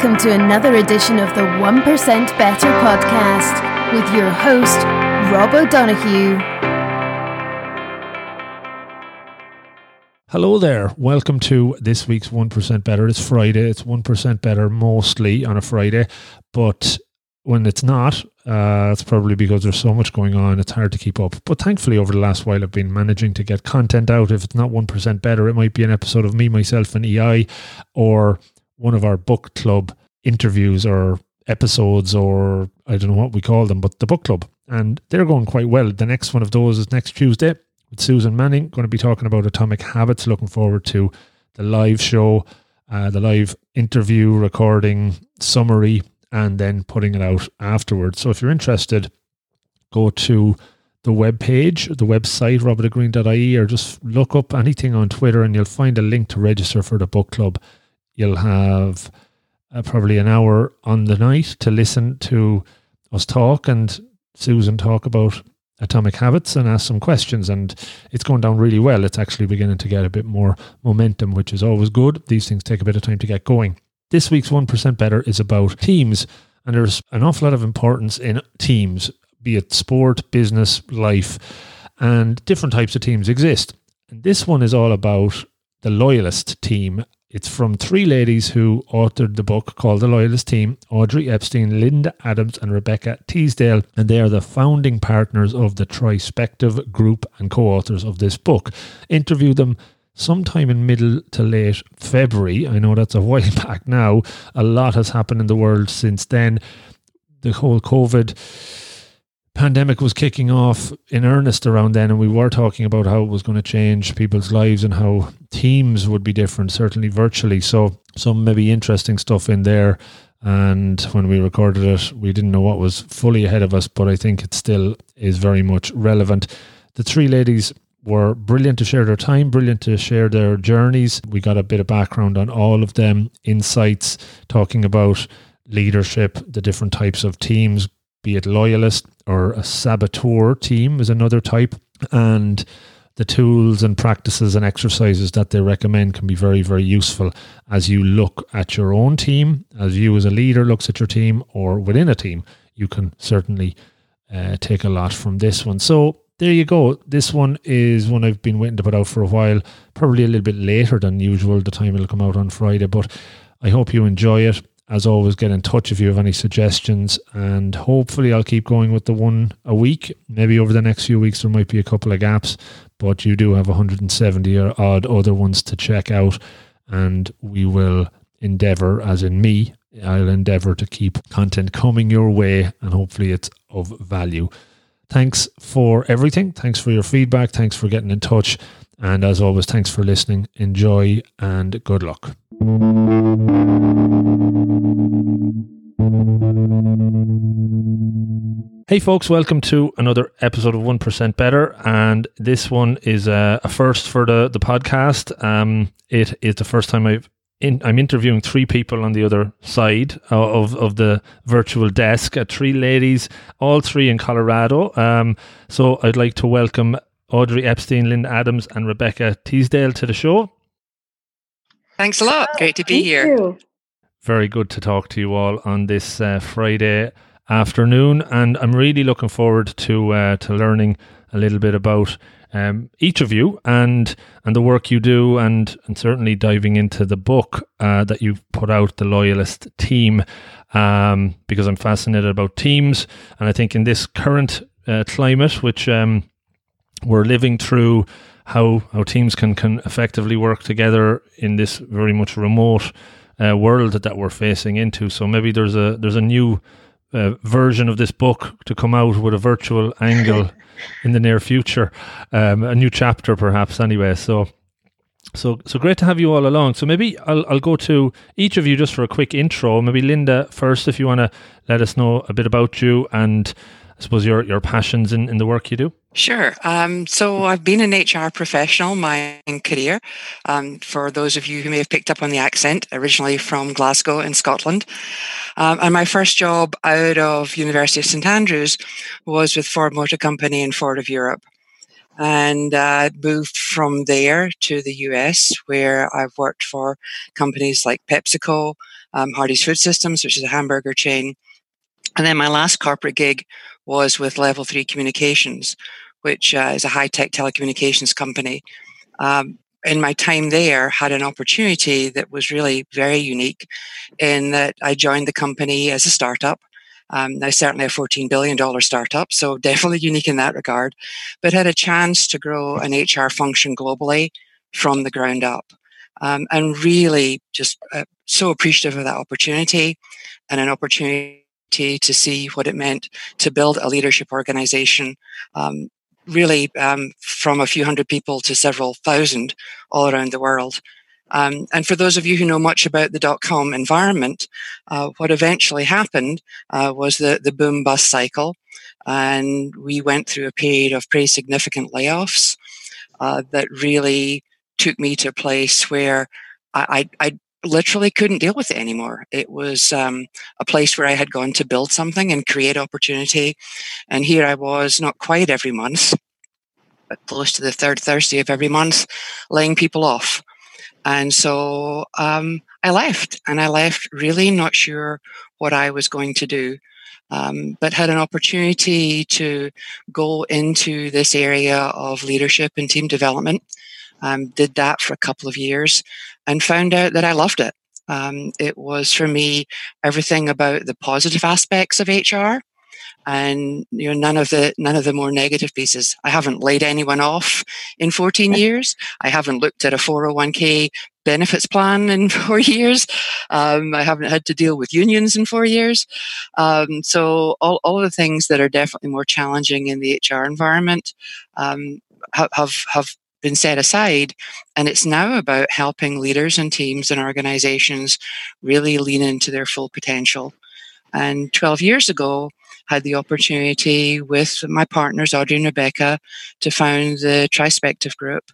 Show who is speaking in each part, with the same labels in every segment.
Speaker 1: Welcome to another edition of the 1% Better podcast with your host, Rob O'Donoghue.
Speaker 2: Hello there. Welcome to this week's 1% Better. It's Friday. It's 1% Better mostly on a Friday, but when it's not, uh, it's probably because there's so much going on. It's hard to keep up. But thankfully, over the last while, I've been managing to get content out. If it's not 1% better, it might be an episode of me, myself, and EI, or one of our book club interviews or episodes, or I don't know what we call them, but the book club. And they're going quite well. The next one of those is next Tuesday with Susan Manning. Going to be talking about atomic habits. Looking forward to the live show, uh, the live interview, recording, summary and then putting it out afterwards. So if you're interested, go to the web page, the website, robertogreen.ie, or just look up anything on Twitter and you'll find a link to register for the book club. You'll have uh, probably an hour on the night to listen to us talk and Susan talk about atomic habits and ask some questions. And it's going down really well. It's actually beginning to get a bit more momentum, which is always good. These things take a bit of time to get going. This week's 1% Better is about teams, and there's an awful lot of importance in teams, be it sport, business, life, and different types of teams exist. And this one is all about the Loyalist team. It's from three ladies who authored the book called The Loyalist Team Audrey Epstein, Linda Adams, and Rebecca Teasdale. And they are the founding partners of the Trispective Group and co authors of this book. Interview them sometime in middle to late February. I know that's a while back now. A lot has happened in the world since then. The whole COVID pandemic was kicking off in earnest around then, and we were talking about how it was going to change people's lives and how teams would be different, certainly virtually. So, some maybe interesting stuff in there. And when we recorded it, we didn't know what was fully ahead of us, but I think it still is very much relevant. The three ladies were brilliant to share their time, brilliant to share their journeys. We got a bit of background on all of them, insights, talking about leadership, the different types of teams, be it loyalist or a saboteur team is another type, and the tools and practices and exercises that they recommend can be very, very useful as you look at your own team, as you as a leader looks at your team, or within a team. You can certainly uh, take a lot from this one. So there you go. This one is one I've been waiting to put out for a while, probably a little bit later than usual. The time it'll come out on Friday, but I hope you enjoy it. As always, get in touch if you have any suggestions, and hopefully, I'll keep going with the one a week. Maybe over the next few weeks, there might be a couple of gaps, but you do have 170 or odd other ones to check out, and we will endeavor, as in me, I'll endeavor to keep content coming your way, and hopefully, it's of value. Thanks for everything. Thanks for your feedback. Thanks for getting in touch. And as always, thanks for listening. Enjoy and good luck. Hey, folks, welcome to another episode of 1% Better. And this one is a, a first for the, the podcast. Um, it is the first time I've in, I'm interviewing three people on the other side of, of the virtual desk, uh, three ladies, all three in Colorado. Um, so I'd like to welcome Audrey Epstein, Lynn Adams, and Rebecca Teasdale to the show.
Speaker 3: Thanks a lot. Great to be
Speaker 4: Thank
Speaker 3: here.
Speaker 4: You.
Speaker 2: Very good to talk to you all on this uh, Friday afternoon, and I'm really looking forward to uh, to learning a little bit about um, each of you and and the work you do, and and certainly diving into the book uh, that you've put out, the Loyalist Team, um, because I'm fascinated about teams, and I think in this current uh, climate, which um, we're living through, how how teams can can effectively work together in this very much remote uh, world that we're facing into. So maybe there's a there's a new uh, version of this book to come out with a virtual angle in the near future, um, a new chapter perhaps. Anyway, so so so great to have you all along. So maybe I'll I'll go to each of you just for a quick intro. Maybe Linda first, if you want to let us know a bit about you and I suppose your your passions in, in the work you do.
Speaker 3: Sure. Um, so I've been an HR professional my career. Um, for those of you who may have picked up on the accent, originally from Glasgow in Scotland. Um, and my first job out of University of St Andrews was with Ford Motor Company and Ford of Europe. And uh, moved from there to the US, where I've worked for companies like PepsiCo, um, Hardee's Food Systems, which is a hamburger chain. And then my last corporate gig was with Level 3 Communications, which uh, is a high tech telecommunications company. Um, in my time there, had an opportunity that was really very unique in that I joined the company as a startup. Um, now, certainly a $14 billion startup, so definitely unique in that regard, but had a chance to grow an HR function globally from the ground up. Um, and really just uh, so appreciative of that opportunity and an opportunity to see what it meant to build a leadership organization um, really um, from a few hundred people to several thousand all around the world. Um, and for those of you who know much about the dot com environment, uh, what eventually happened uh, was the, the boom bust cycle. And we went through a period of pretty significant layoffs uh, that really took me to a place where I, I, I literally couldn't deal with it anymore. It was um, a place where I had gone to build something and create opportunity. And here I was, not quite every month, but close to the third Thursday of every month, laying people off. And so um, I left, and I left really not sure what I was going to do. Um, but had an opportunity to go into this area of leadership and team development um, did that for a couple of years and found out that I loved it. Um, it was for me everything about the positive aspects of HR and you know none of the none of the more negative pieces. I haven't laid anyone off in 14 years. I haven't looked at a 401k benefits plan in four years. Um, i haven't had to deal with unions in four years. Um, so all, all of the things that are definitely more challenging in the hr environment um, have, have have been set aside. And it's now about helping leaders and teams and organizations really lean into their full potential. And 12 years ago, had the opportunity with my partners, Audrey and Rebecca, to found the Trispective Group.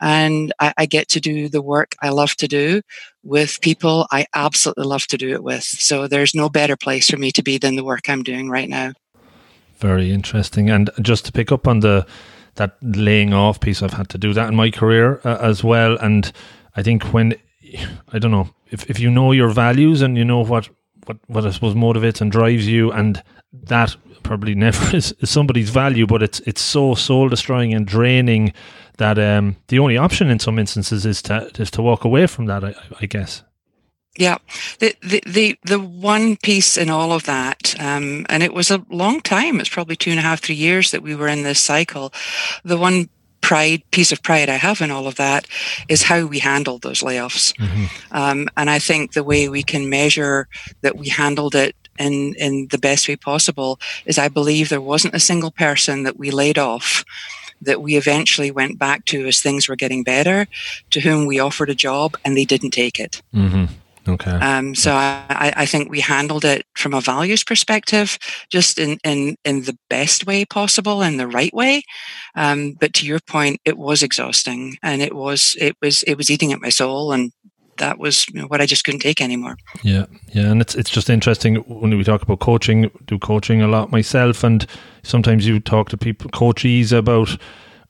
Speaker 3: And I, I, get to do the work I love to do with people I absolutely love to do it with. So there's no better place for me to be than the work I'm doing right now.
Speaker 2: Very interesting. And just to pick up on the that laying off piece. I've had to do that in my career uh, as well. And I think when, I don't know, if, if you know your values and you know what, what, what I suppose motivates and drives you, and that probably never is, is somebody's value, but it's it's so soul destroying and draining that um, the only option in some instances is to is to walk away from that. I, I guess.
Speaker 3: Yeah, the, the the the one piece in all of that, um, and it was a long time. It's probably two and a half, three years that we were in this cycle. The one pride piece of pride I have in all of that is how we handled those layoffs, mm-hmm. um, and I think the way we can measure that we handled it in in the best way possible is I believe there wasn't a single person that we laid off that we eventually went back to as things were getting better, to whom we offered a job and they didn't take it.
Speaker 2: Mm-hmm. Okay.
Speaker 3: Um, so I, I think we handled it from a values perspective, just in, in, in the best way possible, in the right way. Um, but to your point, it was exhausting, and it was it was it was eating at my soul, and that was you know, what I just couldn't take anymore.
Speaker 2: Yeah, yeah, and it's it's just interesting when we talk about coaching. Do coaching a lot myself, and sometimes you talk to people coaches about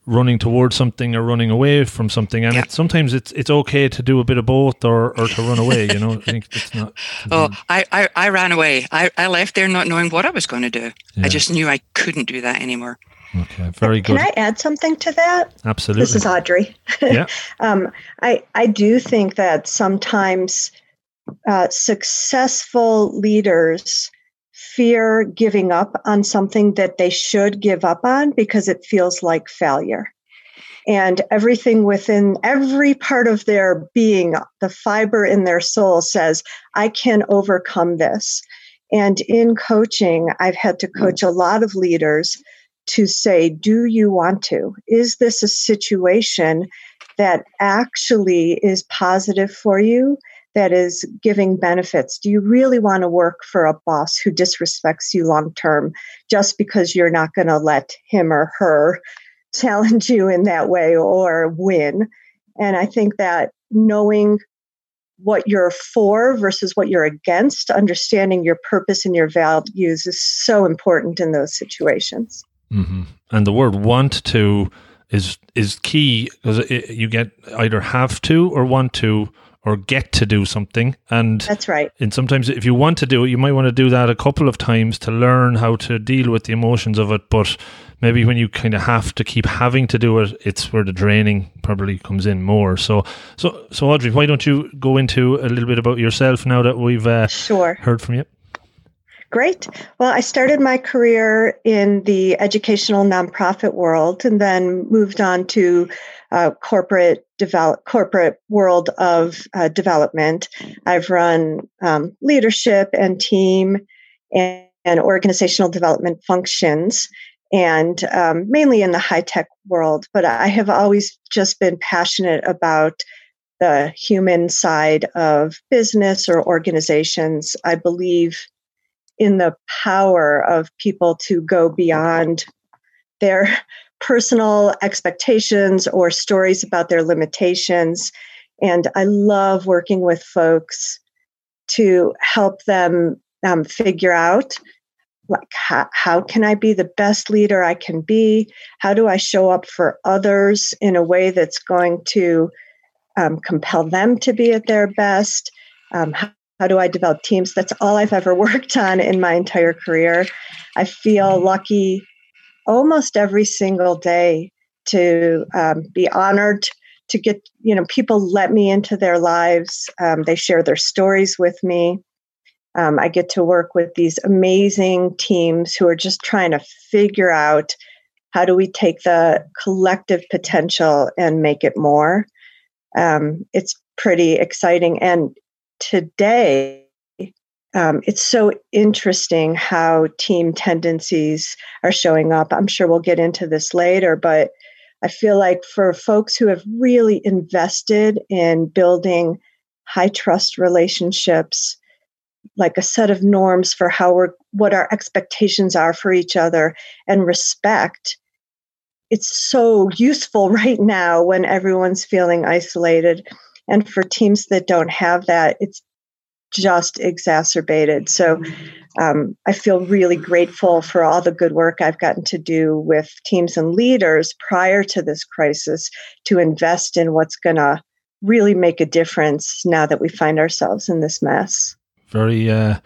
Speaker 2: running towards something or running away from something. And yeah. it, sometimes it's it's okay to do a bit of both or, or to run away you know? I think it's not
Speaker 3: oh I, I, I ran away. I, I left there not knowing what i was going to do yeah. i just knew i couldn't do that anymore.
Speaker 2: Okay very good.
Speaker 4: Can i add something to that?
Speaker 2: Absolutely.
Speaker 4: This is audrey.
Speaker 2: Yeah.
Speaker 4: Um, i i do think that sometimes uh, successful leaders fear giving up on something that they should give up on because it feels like failure. And everything within every part of their being, the fiber in their soul says, I can overcome this. And in coaching, I've had to hmm. coach a lot of leaders to say, Do you want to? Is this a situation that actually is positive for you? That is giving benefits? Do you really want to work for a boss who disrespects you long term just because you're not going to let him or her challenge you in that way or win? And I think that knowing what you're for versus what you're against, understanding your purpose and your values is so important in those situations.
Speaker 2: Mm-hmm. And the word want to is is key because you get either have to or want to or get to do something. And
Speaker 4: that's right.
Speaker 2: And sometimes, if you want to do it, you might want to do that a couple of times to learn how to deal with the emotions of it. But maybe when you kind of have to keep having to do it, it's where the draining probably comes in more. So, so, so Audrey, why don't you go into a little bit about yourself now that we've uh,
Speaker 4: sure
Speaker 2: heard from you?
Speaker 4: Great. Well, I started my career in the educational nonprofit world and then moved on to uh, corporate develop corporate world of uh, development. I've run um, leadership and team and, and, organizational development functions, and um, mainly in the high tech world. But I have always just been passionate about the human side of business or organizations. I believe in the power of people to go beyond their personal expectations or stories about their limitations. And I love working with folks to help them um, figure out like how, how can i be the best leader i can be how do i show up for others in a way that's going to um, compel them to be at their best um, how, how do I develop teams? That's all I've ever worked on in my entire career. I feel lucky almost every single day to um, be honored to get, you know, people let me into their lives. Um, they share their stories with me. Um, I get to work with these amazing teams who are just trying to figure out how do we take the collective potential and make it more. Um, it's pretty exciting. And today, um, it's so interesting how team tendencies are showing up. I'm sure we'll get into this later, but I feel like for folks who have really invested in building high trust relationships, like a set of norms for how we're, what our expectations are for each other, and respect, it's so useful right now when everyone's feeling isolated. And for teams that don't have that, it's just exacerbated. So um, I feel really grateful for all the good work I've gotten to do with teams and leaders prior to this crisis to invest in what's going to really make a difference now that we find ourselves in this mess.
Speaker 2: Very uh,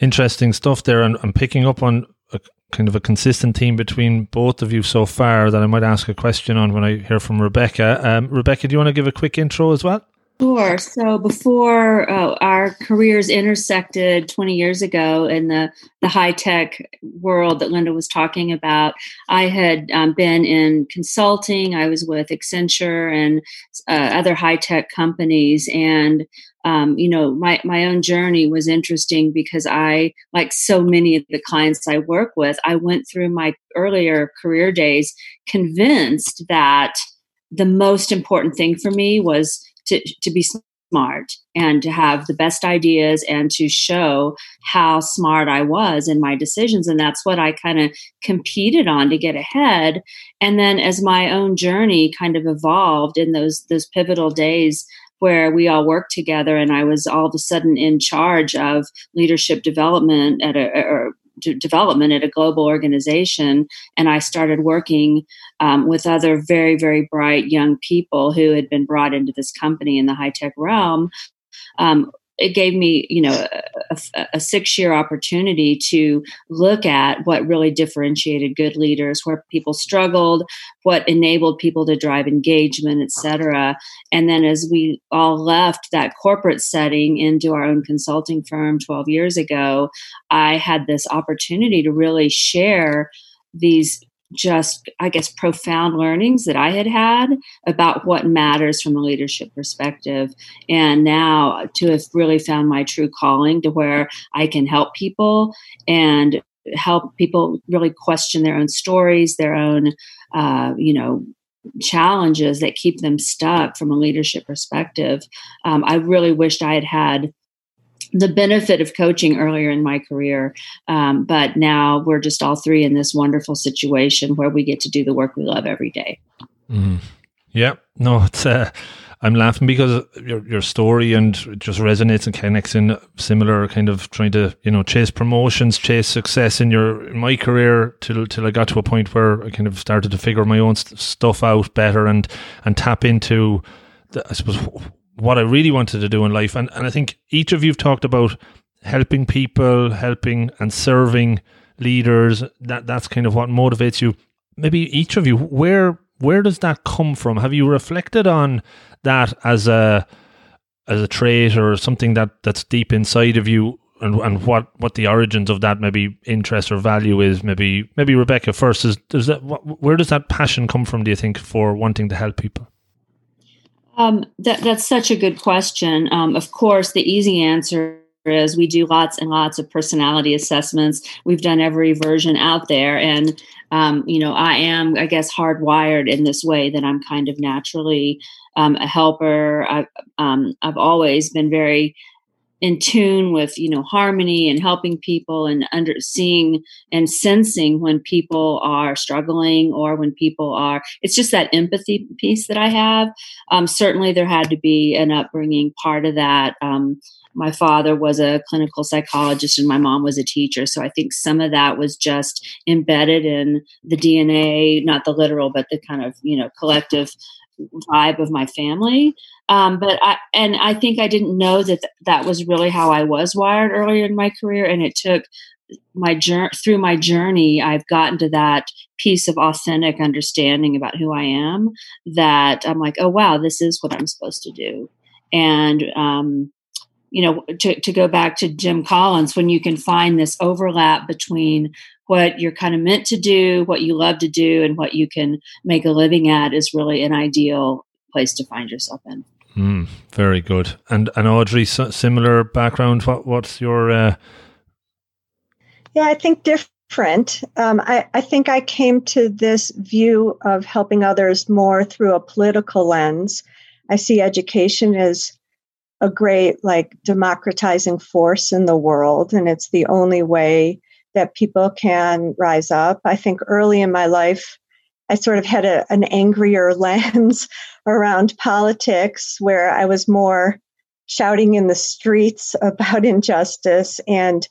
Speaker 2: interesting stuff there. And I'm picking up on a kind of a consistent theme between both of you so far that I might ask a question on when I hear from Rebecca. Um, Rebecca, do you want to give a quick intro as well?
Speaker 5: Sure. So before uh, our careers intersected 20 years ago in the, the high tech world that Linda was talking about, I had um, been in consulting. I was with Accenture and uh, other high tech companies. And, um, you know, my, my own journey was interesting because I, like so many of the clients I work with, I went through my earlier career days convinced that the most important thing for me was to, to be smart and to have the best ideas and to show how smart I was in my decisions. And that's what I kind of competed on to get ahead. And then as my own journey kind of evolved in those those pivotal days where we all worked together and I was all of a sudden in charge of leadership development at a development at a global organization, and I started working um, with other very, very bright young people who had been brought into this company in the high tech realm. Um, it gave me, you know, a, a six year opportunity to look at what really differentiated good leaders, where people struggled, what enabled people to drive engagement, et cetera. And then as we all left that corporate setting into our own consulting firm 12 years ago, I had this opportunity to really share these just, I guess, profound learnings that I had had about what matters from a leadership perspective. And now to have really found my true calling to where I can help people and help people really question their own stories, their own, uh, you know, challenges that keep them stuck from a leadership perspective. Um, I really wished I had had the benefit of coaching earlier in my career. Um, but now we're just all three in this wonderful situation where we get to do the work we love every day.
Speaker 2: Mm. Yeah, no, it's. Uh, I'm laughing because your your story and just resonates and connects in similar kind of trying to you know chase promotions, chase success in your in my career till till I got to a point where I kind of started to figure my own st- stuff out better and and tap into I suppose what I really wanted to do in life. And, and I think each of you've talked about helping people, helping and serving leaders. That that's kind of what motivates you. Maybe each of you, where where does that come from? Have you reflected on that as a as a trait or something that that's deep inside of you and and what what the origins of that maybe interest or value is maybe maybe Rebecca first is does that where does that passion come from do you think for wanting to help people
Speaker 5: um, that that's such a good question. Um, of course the easy answer is we do lots and lots of personality assessments. We've done every version out there. And um, you know i am i guess hardwired in this way that i'm kind of naturally um, a helper. I've, um, I've always been very in tune with you know harmony and helping people and under seeing and sensing when people are struggling or when people are it's just that empathy piece that i have. Um, certainly there had to be an upbringing. Part of that um, my father was a clinical psychologist and my mom was a teacher. So i think some of that was just embedded in the dna not the literal but the kind of you know collective vibe of my family. Um, but I and I think I didn't know that th- that was really how I was wired earlier in my career, and it took my journey through my journey i've gotten to that piece of authentic understanding about who i am that i'm like oh wow this is what i'm supposed to do and um, you know to, to go back to jim collins when you can find this overlap between what you're kind of meant to do, what you love to do, and what you can make a living at is really an ideal place to find yourself in.
Speaker 2: Mm, very good. And and Audrey, similar background. What what's your? Uh...
Speaker 4: Yeah, I think different. Um, I I think I came to this view of helping others more through a political lens. I see education as a great like democratizing force in the world, and it's the only way that people can rise up. I think early in my life, I sort of had a, an angrier lens around politics where I was more shouting in the streets about injustice. And,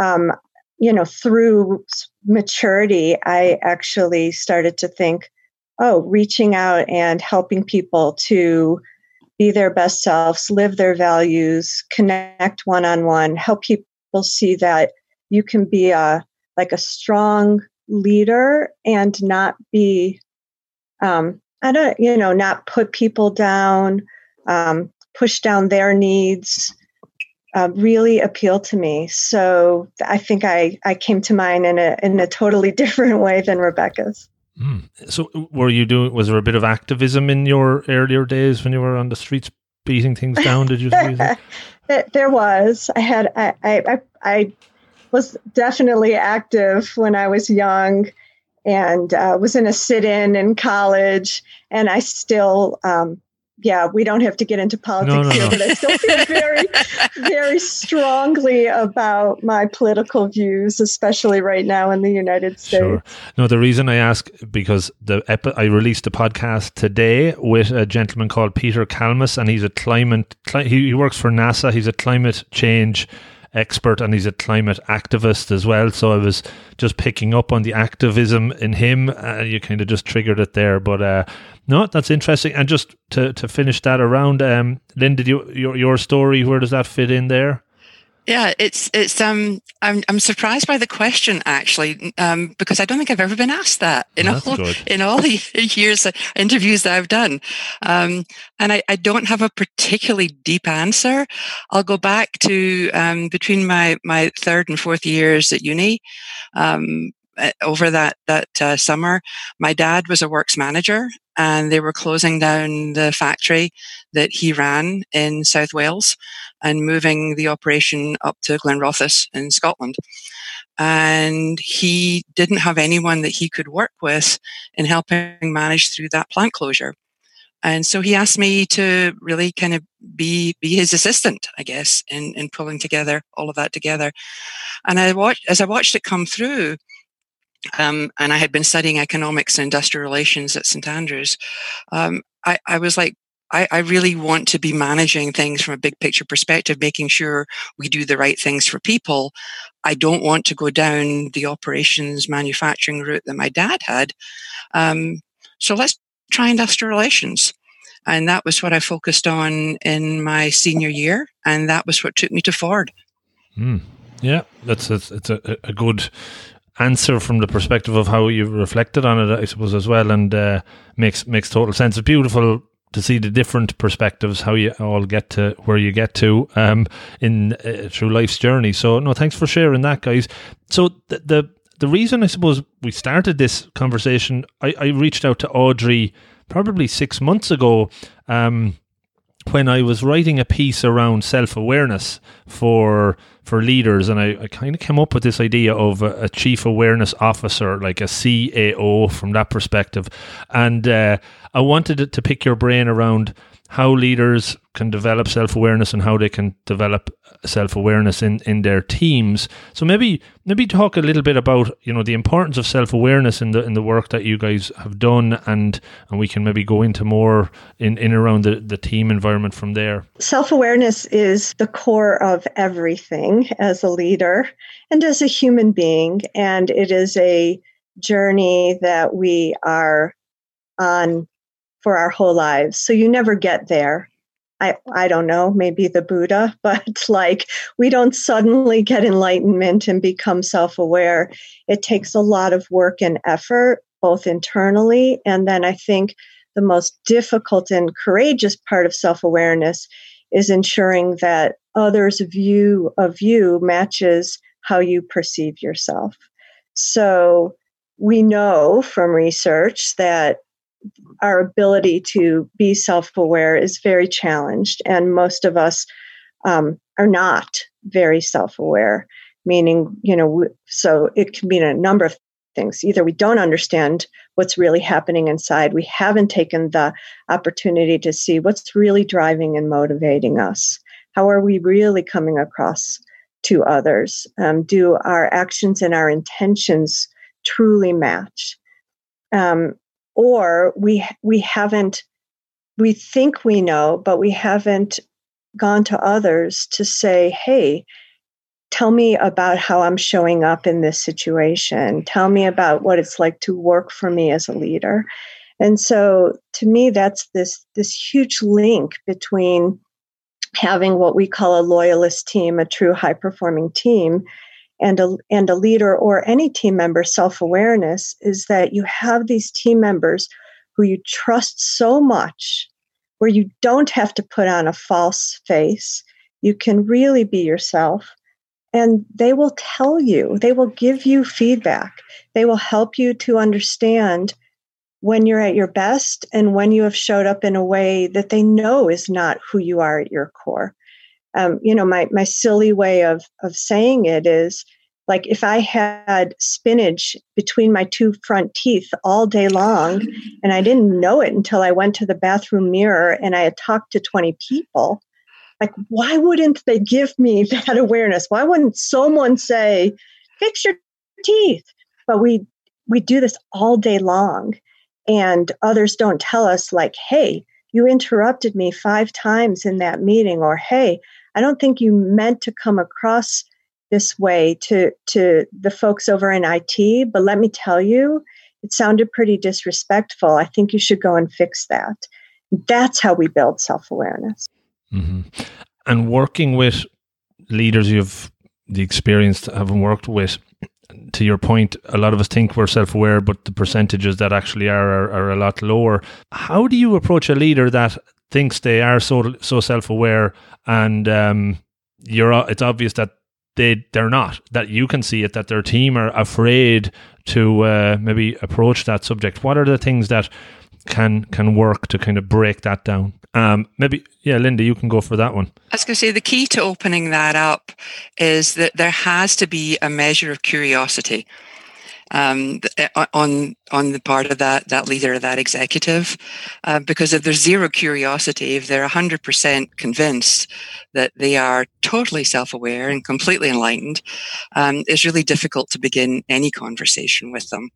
Speaker 4: um, you know, through maturity, I actually started to think, oh, reaching out and helping people to be their best selves, live their values, connect one on one, help people see that you can be a like a strong leader and not be um, I don't you know not put people down, um, push down their needs. Uh, really appeal to me. So I think I, I came to mine in a in a totally different way than Rebecca's.
Speaker 2: Mm. So were you doing? Was there a bit of activism in your earlier days when you were on the streets beating things down? Did you?
Speaker 4: there was. I had. I. I. I was definitely active when I was young and uh, was in a sit in in college. And I still, um, yeah, we don't have to get into politics no, no, here, no. but I still feel very, very strongly about my political views, especially right now in the United States. Sure.
Speaker 2: No, the reason I ask because the epi- I released a podcast today with a gentleman called Peter Kalmus, and he's a climate. Cli- he, he works for NASA. He's a climate change expert and he's a climate activist as well. So I was just picking up on the activism in him. Uh, you kind of just triggered it there. But uh, no, that's interesting. And just to, to finish that around, um, Lynn, did you your your story? Where does that fit in there?
Speaker 3: Yeah, it's it's um I'm I'm surprised by the question actually um because I don't think I've ever been asked that in That's all good. in all the years of interviews that I've done, um and I, I don't have a particularly deep answer. I'll go back to um between my my third and fourth years at uni, um uh, over that that uh, summer, my dad was a works manager, and they were closing down the factory that he ran in South Wales, and moving the operation up to Glenrothes in Scotland. And he didn't have anyone that he could work with in helping manage through that plant closure. And so he asked me to really kind of be be his assistant, I guess, in, in pulling together all of that together. And I watched as I watched it come through, um, and I had been studying economics and industrial relations at St Andrews, um, I, I, was like, I, I, really want to be managing things from a big picture perspective, making sure we do the right things for people. I don't want to go down the operations manufacturing route that my dad had. Um, so let's try industrial relations. And that was what I focused on in my senior year. And that was what took me to Ford.
Speaker 2: Mm. Yeah, that's it's, it's a, a good answer from the perspective of how you reflected on it, I suppose, as well, and uh, makes makes total sense. It's beautiful to see the different perspectives, how you all get to where you get to um, in uh, through life's journey. So, no, thanks for sharing that, guys. So the, the the reason I suppose we started this conversation, I, I reached out to Audrey probably six months ago. Um, when I was writing a piece around self awareness for for leaders, and I, I kind of came up with this idea of a, a, chief awareness officer, like a CAO from that perspective, and uh, I wanted to pick your brain around how leaders can develop self awareness and how they can develop self awareness in, in their teams. So maybe maybe talk a little bit about you know the importance of self awareness in the in the work that you guys have done, and and we can maybe go into more in in around the the team environment from there.
Speaker 4: Self awareness is the core of everything as a leader and as a human being, and it is a journey that we are on for our whole lives. So you never get there. I, I don't know, maybe the Buddha, but like we don't suddenly get enlightenment and become self aware. It takes a lot of work and effort, both internally. And then I think the most difficult and courageous part of self awareness is ensuring that others' view of you matches how you perceive yourself. So we know from research that our ability to be self aware is very challenged, and most of us um, are not very self aware, meaning, you know, so it can mean a number of things. Either we don't understand what's really happening inside, we haven't taken the opportunity to see what's really driving and motivating us. How are we really coming across to others? Um, do our actions and our intentions truly match? Um, or we we haven't we think we know but we haven't gone to others to say hey tell me about how i'm showing up in this situation. Tell me about what it's like to work for me as a leader. And so to me that's this this huge link between having what we call a loyalist team a true high performing team and a, and a leader or any team member self awareness is that you have these team members who you trust so much where you don't have to put on a false face. You can really be yourself. And they will tell you, they will give you feedback. They will help you to understand when you're at your best and when you have showed up in a way that they know is not who you are at your core um, you know, my my silly way of of saying it is like if I had spinach between my two front teeth all day long, and I didn't know it until I went to the bathroom mirror and I had talked to twenty people. Like, why wouldn't they give me that awareness? Why wouldn't someone say, "Fix your teeth"? But we we do this all day long, and others don't tell us like, "Hey, you interrupted me five times in that meeting," or "Hey, I don't think you meant to come across this way to to the folks over in IT, but let me tell you, it sounded pretty disrespectful. I think you should go and fix that. That's how we build self awareness.
Speaker 2: Mm-hmm. And working with leaders you've the experience having worked with, to your point, a lot of us think we're self aware, but the percentages that actually are, are, are a lot lower. How do you approach a leader that thinks they are so so self aware, and um, you're it's obvious that they they're not. That you can see it. That their team are afraid to uh, maybe approach that subject. What are the things that can can work to kind of break that down? Um, maybe yeah, Linda, you can go for that one.
Speaker 3: I was going to say the key to opening that up is that there has to be a measure of curiosity um, uh, on on the part of that that leader, that executive, uh, because if there's zero curiosity, if they're hundred percent convinced that they are totally self-aware and completely enlightened, um, it's really difficult to begin any conversation with them.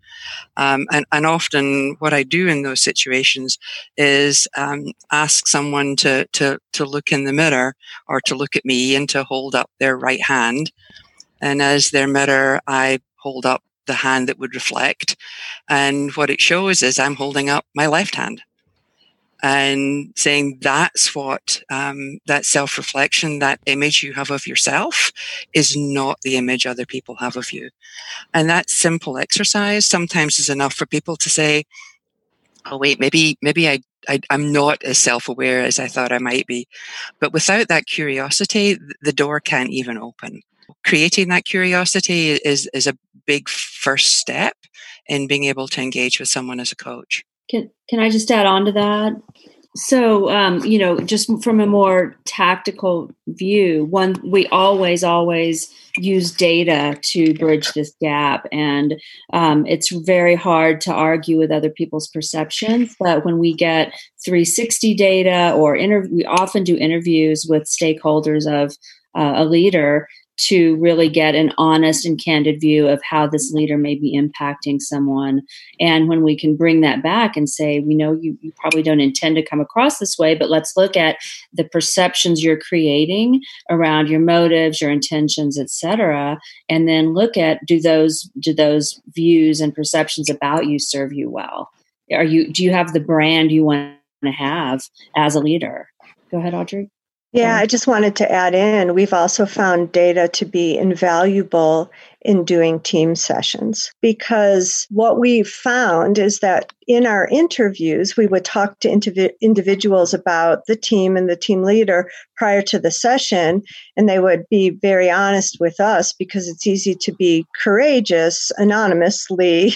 Speaker 3: Um, and and often what I do in those situations is um, ask someone to to to look in the mirror or to look at me and to hold up their right hand. And as their mirror, I hold up the hand that would reflect. And what it shows is I'm holding up my left hand. and saying that's what um, that self reflection, that image you have of yourself is not the image other people have of you. And that simple exercise sometimes is enough for people to say, oh, wait, maybe, maybe I, I, am not as self aware as I thought I might be. But without that curiosity, the door can't even open. Creating that curiosity is, is a big first step in being able to engage with someone as a coach.
Speaker 5: Can can I just add on to that? So, um, you know, just from a more tactical view, one we always always use data to bridge this gap, and um, it's very hard to argue with other people's perceptions. But when we get 360 data, or inter- we often do interviews with stakeholders of uh, a leader, to really get an honest and candid view of how this leader may be impacting someone. And when we can bring that back and say, we know you, you probably don't intend to come across this way, but let's look at the perceptions you're creating around your motives, your intentions, etc. And then look at do those do those views and perceptions about you serve you well? Are you do you have the brand you want to have as a leader? Go ahead, Audrey.
Speaker 4: Yeah, I just wanted to add in we've also found data to be invaluable in doing team sessions because what we found is that in our interviews, we would talk to indiv- individuals about the team and the team leader prior to the session, and they would be very honest with us because it's easy to be courageous anonymously,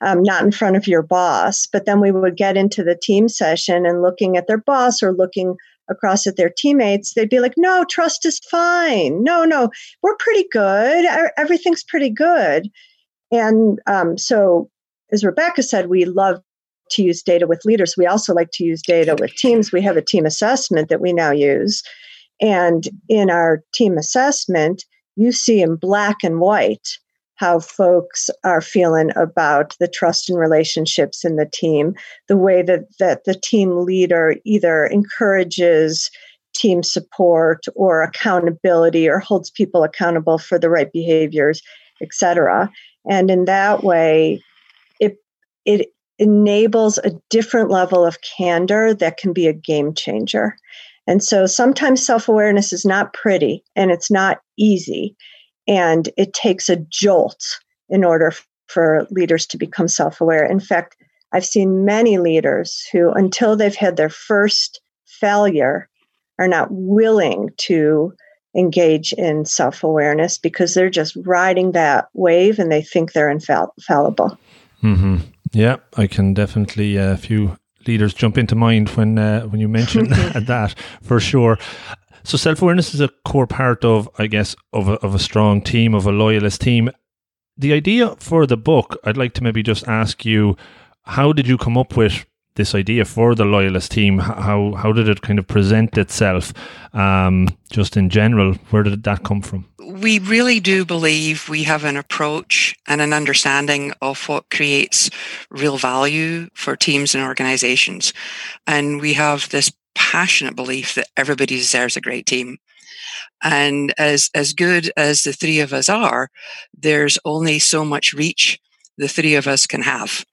Speaker 4: um, not in front of your boss. But then we would get into the team session and looking at their boss or looking across at their teammates, they'd be like, no, trust is fine. No, no, we're pretty good. Everything's pretty good. And um, so, as Rebecca said, we love to use data with leaders. We also like to use data with teams. We have a team assessment that we now use. And in our team assessment, you see in black and white how folks are feeling about the trust and relationships in the team, the way that, that the team leader either encourages team support or accountability or holds people accountable for the right behaviors, etc. And in that way, it it enables a different level of candor that can be a game changer. And so sometimes self awareness is not pretty and it's not easy. And it takes a jolt in order for leaders to become self aware. In fact, I've seen many leaders who, until they've had their first failure, are not willing to engage in self awareness because they're just riding that wave and they think they're infallible.
Speaker 2: Mm-hmm. Yeah, I can definitely uh, a few leaders jump into mind when uh, when you mention that for sure. So self awareness is a core part of, I guess, of a, of a strong team, of a loyalist team. The idea for the book, I'd like to maybe just ask you, how did you come up with this idea for the loyalist team? How how did it kind of present itself? Um, just in general, where did that come from?
Speaker 3: We really do believe we have an approach and an understanding of what creates real value for teams and organizations, and we have this passionate belief that everybody deserves a great team. And as, as good as the three of us are, there's only so much reach the three of us can have.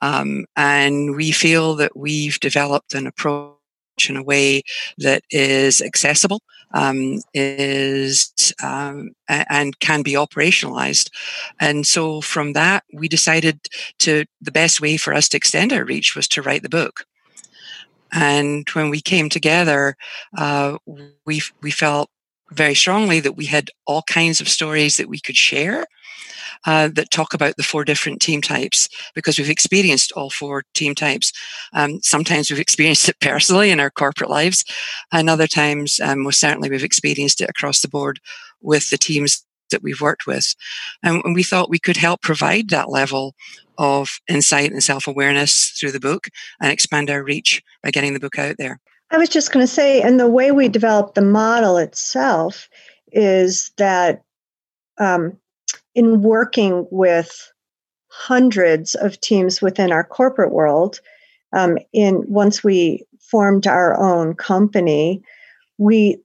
Speaker 3: Um, and we feel that we've developed an approach in a way that is accessible, um, is um, and can be operationalized. And so from that, we decided to the best way for us to extend our reach was to write the book. And when we came together, uh, we we felt very strongly that we had all kinds of stories that we could share uh, that talk about the four different team types because we've experienced all four team types. Um, sometimes we've experienced it personally in our corporate lives, and other times, um, most certainly, we've experienced it across the board with the teams that we've worked with. And, and we thought we could help provide that level of insight and self awareness through the book and expand our reach by getting the book out there.
Speaker 4: I was just going to say, and the way we developed the model itself is that um, in working with hundreds of teams within our corporate world, um, in once we formed our own company, we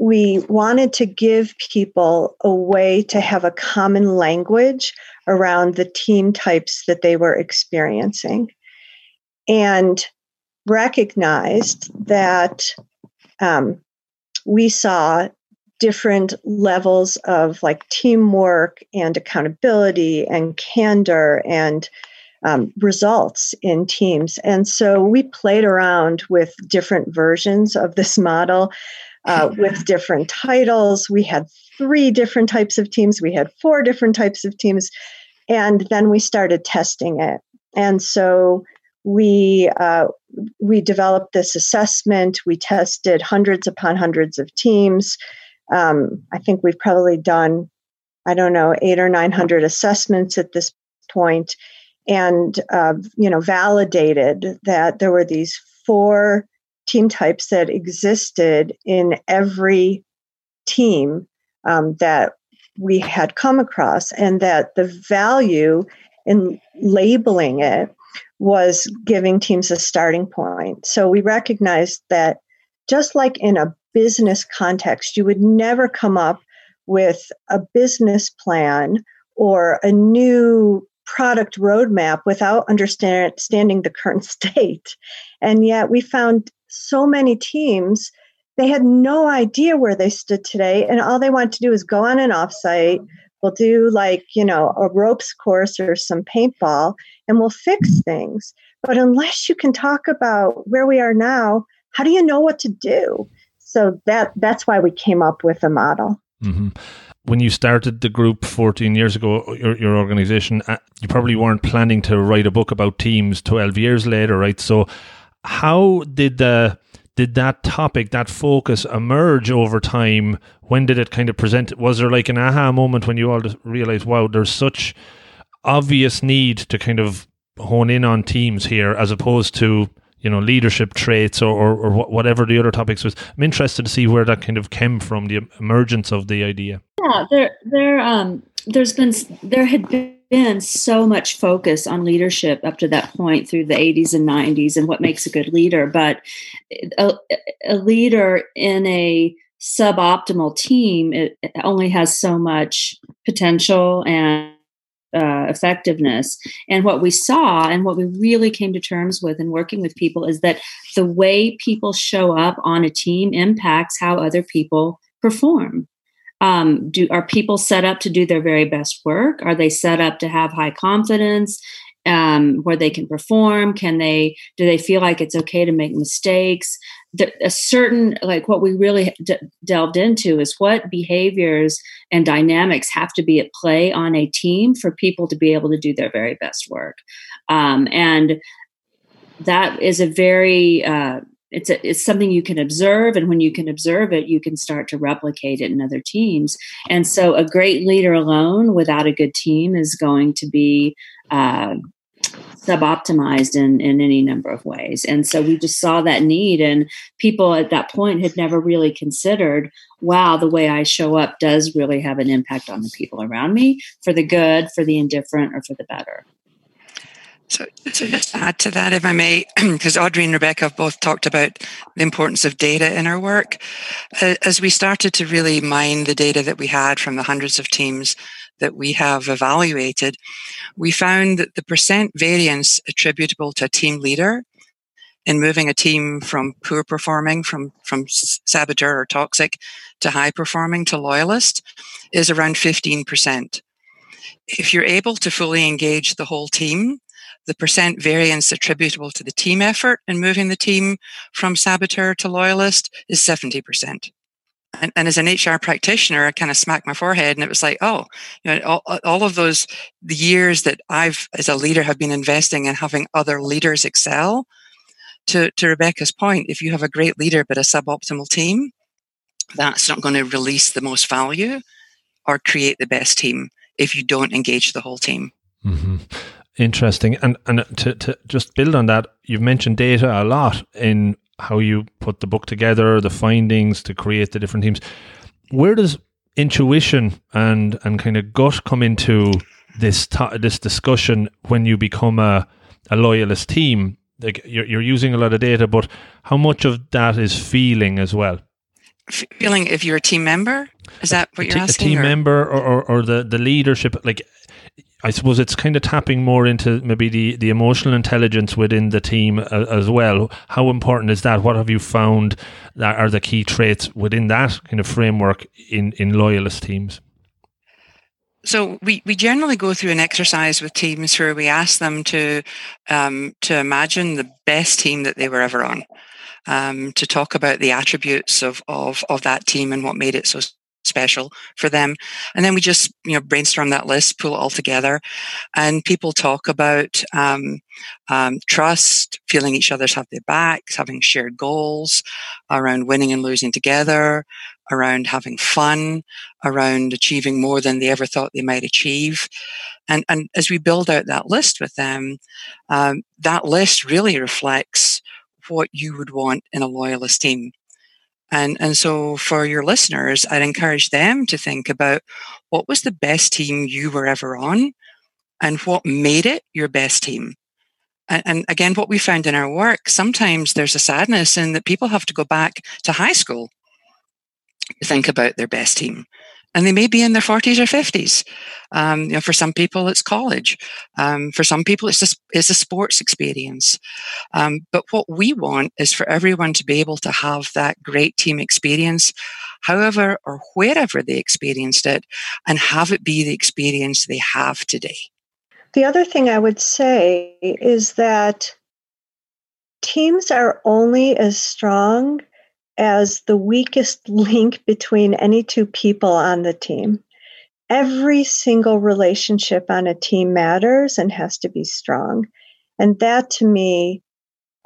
Speaker 4: we wanted to give people a way to have a common language around the team types that they were experiencing. And recognized that um, we saw different levels of like teamwork and accountability and candor and um, results in teams. And so we played around with different versions of this model uh, with different titles. We had three different types of teams, we had four different types of teams. And then we started testing it. And so we uh, we developed this assessment. We tested hundreds upon hundreds of teams. Um, I think we've probably done, I don't know, eight or nine hundred assessments at this point, and uh, you know validated that there were these four team types that existed in every team um, that we had come across, and that the value in labeling it was giving teams a starting point. So we recognized that just like in a business context, you would never come up with a business plan or a new product roadmap without understanding the current state. And yet we found so many teams, they had no idea where they stood today. And all they want to do is go on an offsite. We'll do like, you know, a ropes course or some paintball and we'll fix things. But unless you can talk about where we are now, how do you know what to do? So that that's why we came up with a model.
Speaker 2: Mm-hmm when you started the group 14 years ago, your, your organization, uh, you probably weren't planning to write a book about teams 12 years later, right? So, how did the did that topic, that focus emerge over time? When did it kind of present? Was there like an aha moment when you all realized, wow, there's such obvious need to kind of hone in on teams here as opposed to you know leadership traits or, or, or whatever the other topics was i'm interested to see where that kind of came from the emergence of the idea
Speaker 5: yeah there there um there's been there had been so much focus on leadership up to that point through the 80s and 90s and what makes a good leader but a, a leader in a suboptimal team it, it only has so much potential and uh, effectiveness. And what we saw and what we really came to terms with in working with people is that the way people show up on a team impacts how other people perform. Um, do are people set up to do their very best work? Are they set up to have high confidence? um, where they can perform can they do they feel like it's okay to make mistakes the, a certain like what we really d- delved into is what behaviors and dynamics have to be at play on a team for people to be able to do their very best work um, and that is a very uh, it's a, it's something you can observe and when you can observe it you can start to replicate it in other teams and so a great leader alone without a good team is going to be uh, suboptimized in, in any number of ways. And so we just saw that need, and people at that point had never really considered wow, the way I show up does really have an impact on the people around me for the good, for the indifferent, or for the better.
Speaker 3: So, so just add to that, if I may, because Audrey and Rebecca have both talked about the importance of data in our work. As we started to really mine the data that we had from the hundreds of teams that we have evaluated, we found that the percent variance attributable to a team leader in moving a team from poor performing, from, from saboteur or toxic to high performing to loyalist is around 15%. If you're able to fully engage the whole team, the percent variance attributable to the team effort in moving the team from saboteur to loyalist is 70%. And, and, as an HR practitioner, I kind of smacked my forehead and it was like, oh, you know, all, all, of those, the years that I've, as a leader, have been investing in having other leaders excel. To, to Rebecca's point, if you have a great leader but a suboptimal team, that's not going to release the most value or create the best team if you don't engage the whole team.
Speaker 2: Mm-hmm. Interesting. And and to, to just build on that, you've mentioned data a lot in how you put the book together, the findings to create the different teams. Where does intuition and and kind of gut come into this ta- this discussion when you become a a loyalist team? Like you're you're using a lot of data, but how much of that is feeling as well?
Speaker 3: Feeling if you're a team member, is that what you're
Speaker 2: a,
Speaker 3: asking?
Speaker 2: A team
Speaker 3: or?
Speaker 2: member or, or, or the the leadership, like I suppose it's kind of tapping more into maybe the, the emotional intelligence within the team uh, as well. How important is that? What have you found that are the key traits within that kind of framework in, in loyalist teams?
Speaker 3: So we, we generally go through an exercise with teams where we ask them to um, to imagine the best team that they were ever on, um, to talk about the attributes of, of of that team and what made it so special for them. And then we just, you know, brainstorm that list, pull it all together. And people talk about um, um, trust, feeling each other's have their backs, having shared goals around winning and losing together, around having fun, around achieving more than they ever thought they might achieve. And, and as we build out that list with them, um, that list really reflects what you would want in a loyalist team. And, and so for your listeners, I'd encourage them to think about what was the best team you were ever on and what made it your best team. And, and again, what we found in our work, sometimes there's a sadness in that people have to go back to high school to think about their best team and they may be in their 40s or 50s. Um, you know, for some people, it's college. Um, for some people, it's just it's a sports experience. Um, but what we want is for everyone to be able to have that great team experience, however or wherever they experienced it, and have it be the experience they have today.
Speaker 4: The other thing I would say is that teams are only as strong as the weakest link between any two people on the team. Every single relationship on a team matters and has to be strong. And that to me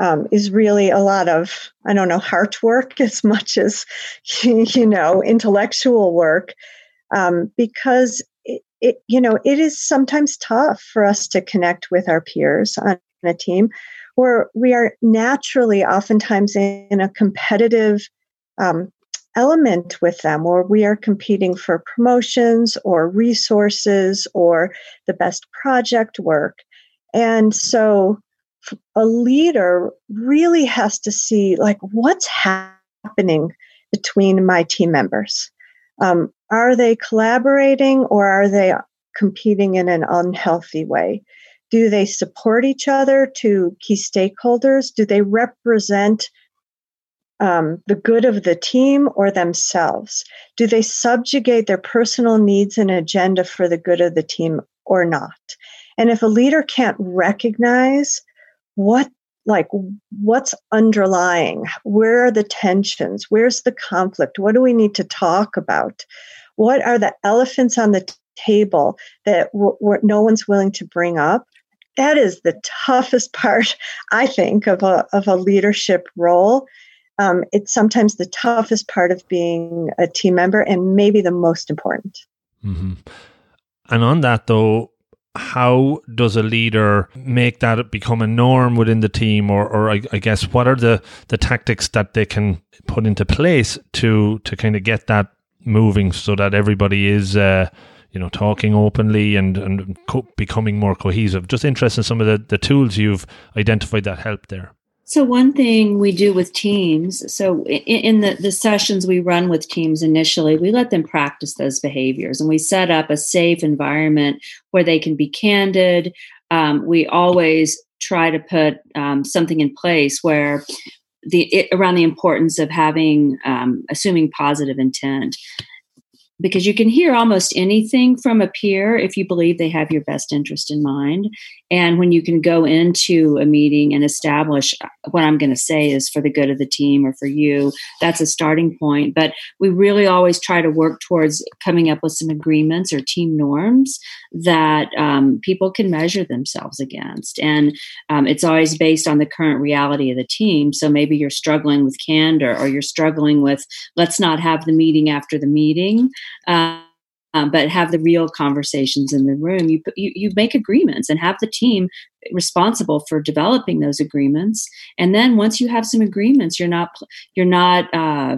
Speaker 4: um, is really a lot of, I don't know, heart work as much as, you know, intellectual work. Um, because it, you know, it is sometimes tough for us to connect with our peers on a team where we are naturally oftentimes in a competitive um, element with them, or we are competing for promotions or resources or the best project work. And so a leader really has to see like what's happening between my team members. Um, are they collaborating or are they competing in an unhealthy way? Do they support each other to key stakeholders? Do they represent um, the good of the team or themselves? Do they subjugate their personal needs and agenda for the good of the team or not? And if a leader can't recognize what like what's underlying where are the tensions where's the conflict what do we need to talk about what are the elephants on the table that w- w- no one's willing to bring up that is the toughest part, I think, of a, of a leadership role. Um, it's sometimes the toughest part of being a team member and maybe the most important.
Speaker 2: Mm-hmm. And on that, though, how does a leader make that become a norm within the team or, or I, I, guess what are the, the tactics that they can put into place to to kind of get that moving so that everybody is uh, you know, talking openly and and co- becoming more cohesive. Just interested in some of the, the tools you've identified that help there.
Speaker 5: So one thing we do with teams, so in, the, the sessions we run with teams initially, we let them practice those behaviors and we set up a safe environment where they can be candid. Um, we always try to put um, something in place where the it, around the importance of having um, assuming positive intent because you can hear almost anything from a peer if you believe they have your best interest in mind. And when you can go into a meeting and establish uh, what I'm going to say is for the good of the team or for you, that's a starting point. But we really always try to work towards coming up with some agreements or team norms that um, people can measure themselves against. And um, it's always based on the current reality of the team. So maybe you're struggling with candor or you're struggling with, let's not have the meeting after the meeting. Um, um, but have the real conversations in the room. You, you you make agreements and have the team responsible for developing those agreements. And then once you have some agreements, you're not you're not uh,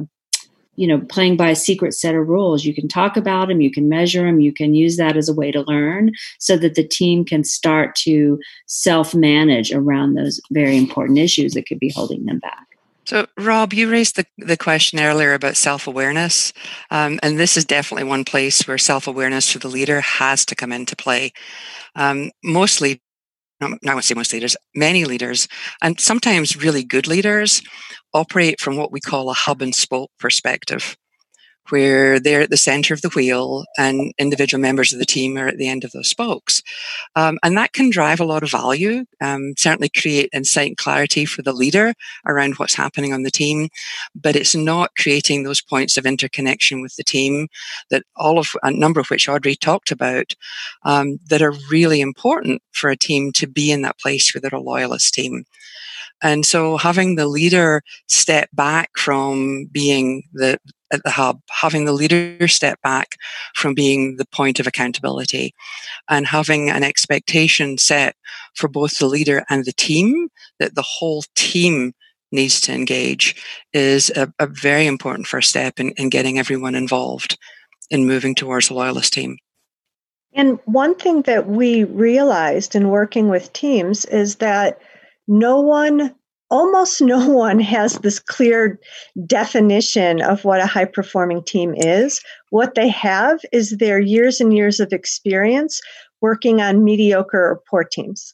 Speaker 5: you know playing by a secret set of rules. You can talk about them, you can measure them, you can use that as a way to learn, so that the team can start to self manage around those very important issues that could be holding them back.
Speaker 3: So, Rob, you raised the, the question earlier about self awareness. Um, and this is definitely one place where self awareness for the leader has to come into play. Um, mostly, no, I won't say most leaders, many leaders, and sometimes really good leaders operate from what we call a hub and spoke perspective where they're at the center of the wheel and individual members of the team are at the end of those spokes. Um, and that can drive a lot of value, um, certainly create insight and clarity for the leader around what's happening on the team. But it's not creating those points of interconnection with the team that all of a number of which Audrey talked about um, that are really important for a team to be in that place where they're a loyalist team. And so having the leader step back from being the at the hub, having the leader step back from being the point of accountability and having an expectation set for both the leader and the team that the whole team needs to engage is a, a very important first step in, in getting everyone involved in moving towards a loyalist team.
Speaker 4: And one thing that we realized in working with teams is that no one, almost no one has this clear definition of what a high performing team is. What they have is their years and years of experience working on mediocre or poor teams.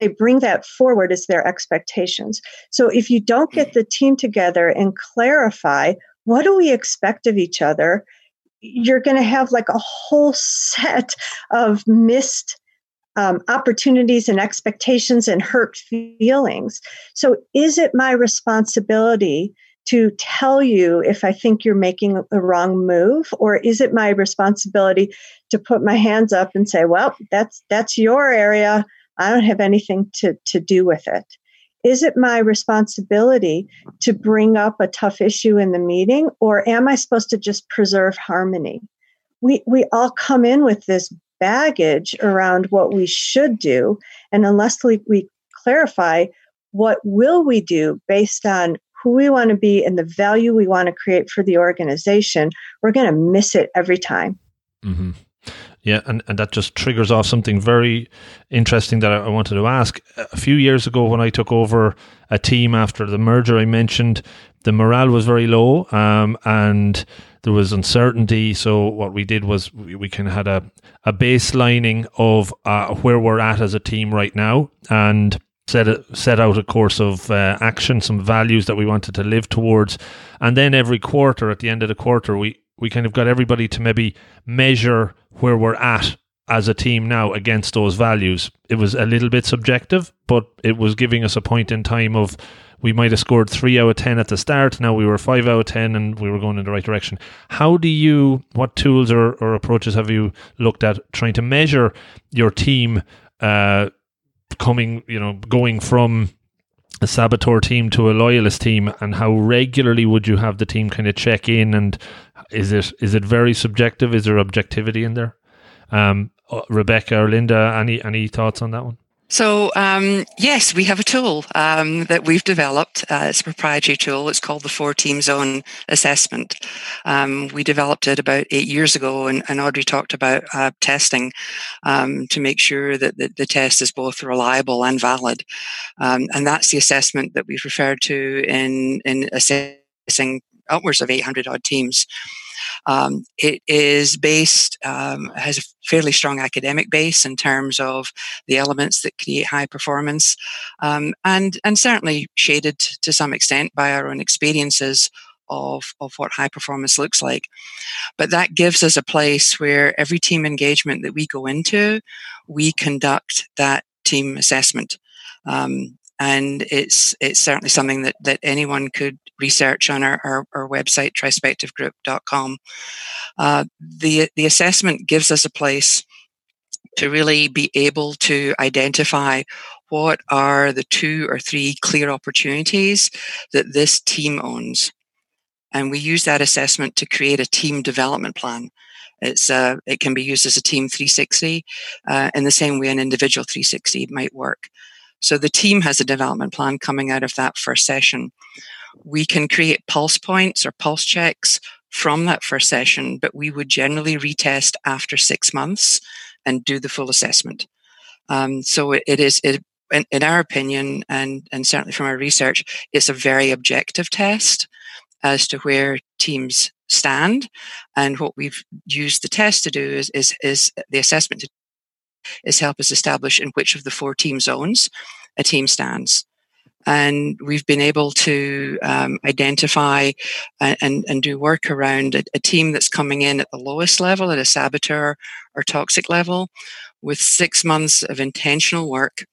Speaker 4: They bring that forward as their expectations. So if you don't get the team together and clarify what do we expect of each other, you're going to have like a whole set of missed um, opportunities and expectations and hurt feelings. So, is it my responsibility to tell you if I think you're making the wrong move, or is it my responsibility to put my hands up and say, "Well, that's that's your area. I don't have anything to to do with it." Is it my responsibility to bring up a tough issue in the meeting, or am I supposed to just preserve harmony? We we all come in with this baggage around what we should do. And unless we, we clarify what will we do based on who we want to be and the value we want to create for the organization, we're going to miss it every time.
Speaker 2: Mm-hmm. Yeah, and, and that just triggers off something very interesting that I, I wanted to ask. A few years ago, when I took over a team after the merger, I mentioned the morale was very low um, and there was uncertainty. So what we did was we, we kind of had a, a baselining of uh, where we're at as a team right now and set a, set out a course of uh, action, some values that we wanted to live towards, and then every quarter, at the end of the quarter, we we kind of got everybody to maybe measure where we're at as a team now against those values. It was a little bit subjective, but it was giving us a point in time of we might have scored three out of 10 at the start. Now we were five out of 10 and we were going in the right direction. How do you, what tools or, or approaches have you looked at trying to measure your team uh, coming, you know, going from a saboteur team to a loyalist team and how regularly would you have the team kind of check in and is it is it very subjective is there objectivity in there um, uh, rebecca or linda any any thoughts on that one
Speaker 3: so, um, yes, we have a tool um, that we've developed. Uh, it's a proprietary tool. It's called the Four Team Zone Assessment. Um, we developed it about eight years ago, and, and Audrey talked about uh, testing um, to make sure that the, the, test is both reliable and valid. Um, and that's the assessment that we've referred to in, in assessing upwards of 800 odd teams. Um, it is based, um, has a fairly strong academic base in terms of the elements that create high performance, um, and and certainly shaded to some extent by our own experiences of, of what high performance looks like. But that gives us a place where every team engagement that we go into, we conduct that team assessment. Um, and it's it's certainly something that, that anyone could research on our, our, our website, trispectivegroup.com. Uh, the, the assessment gives us a place to really be able to identify what are the two or three clear opportunities that this team owns. And we use that assessment to create a team development plan. It's uh, it can be used as a team 360 uh, in the same way an individual 360 might work. So the team has a development plan coming out of that first session. We can create pulse points or pulse checks from that first session, but we would generally retest after six months and do the full assessment. Um, so it, is it, in, in our opinion, and, and certainly from our research, it's a very objective test as to where teams stand. And what we've used the test to do is, is, is the assessment to, is help us establish in which of the four team zones a team stands. And we've been able to um, identify and, and, do work around a, a team that's coming in at the lowest level, at a saboteur or toxic level, with six months of intentional work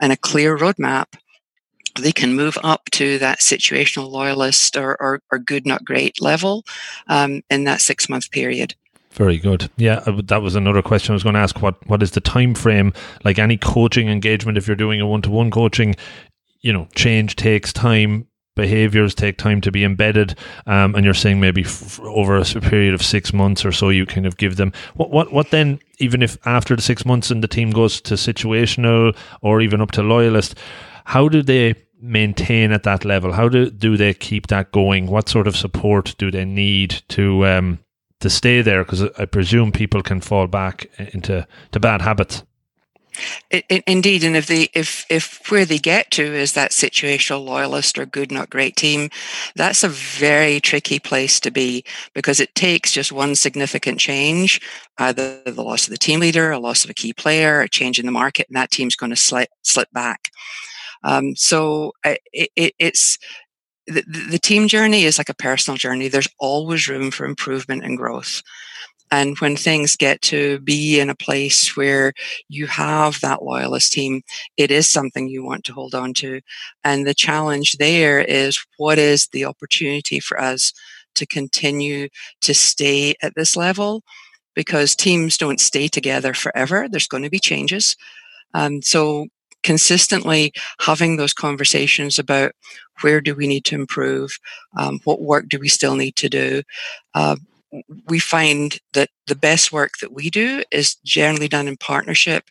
Speaker 3: and a clear roadmap they can move up to that situational loyalist or, or, or good, not great level um, in that six month period.
Speaker 2: Very good. Yeah, that was another question I was going to ask. What What is the time frame? Like any coaching engagement, if you're doing a one to one coaching, you know, change takes time. Behaviors take time to be embedded, um, and you're saying maybe f- over a period of six months or so, you kind of give them what what what then? Even if after the six months and the team goes to situational or even up to loyalist, how do they maintain at that level? How do do they keep that going? What sort of support do they need to um, to stay there? Because I presume people can fall back into to bad habits.
Speaker 3: It, it, indeed, and if they if if where they get to is that situational loyalist or good not great team, that's a very tricky place to be because it takes just one significant change, either the loss of the team leader, a loss of a key player, a change in the market, and that team's going to slip slip back. Um, so it, it, it's the, the team journey is like a personal journey. There's always room for improvement and growth. And when things get to be in a place where you have that loyalist team, it is something you want to hold on to. And the challenge there is what is the opportunity for us to continue to stay at this level? Because teams don't stay together forever. There's going to be changes. Um, so consistently having those conversations about where do we need to improve, um, what work do we still need to do. Uh, we find that the best work that we do is generally done in partnership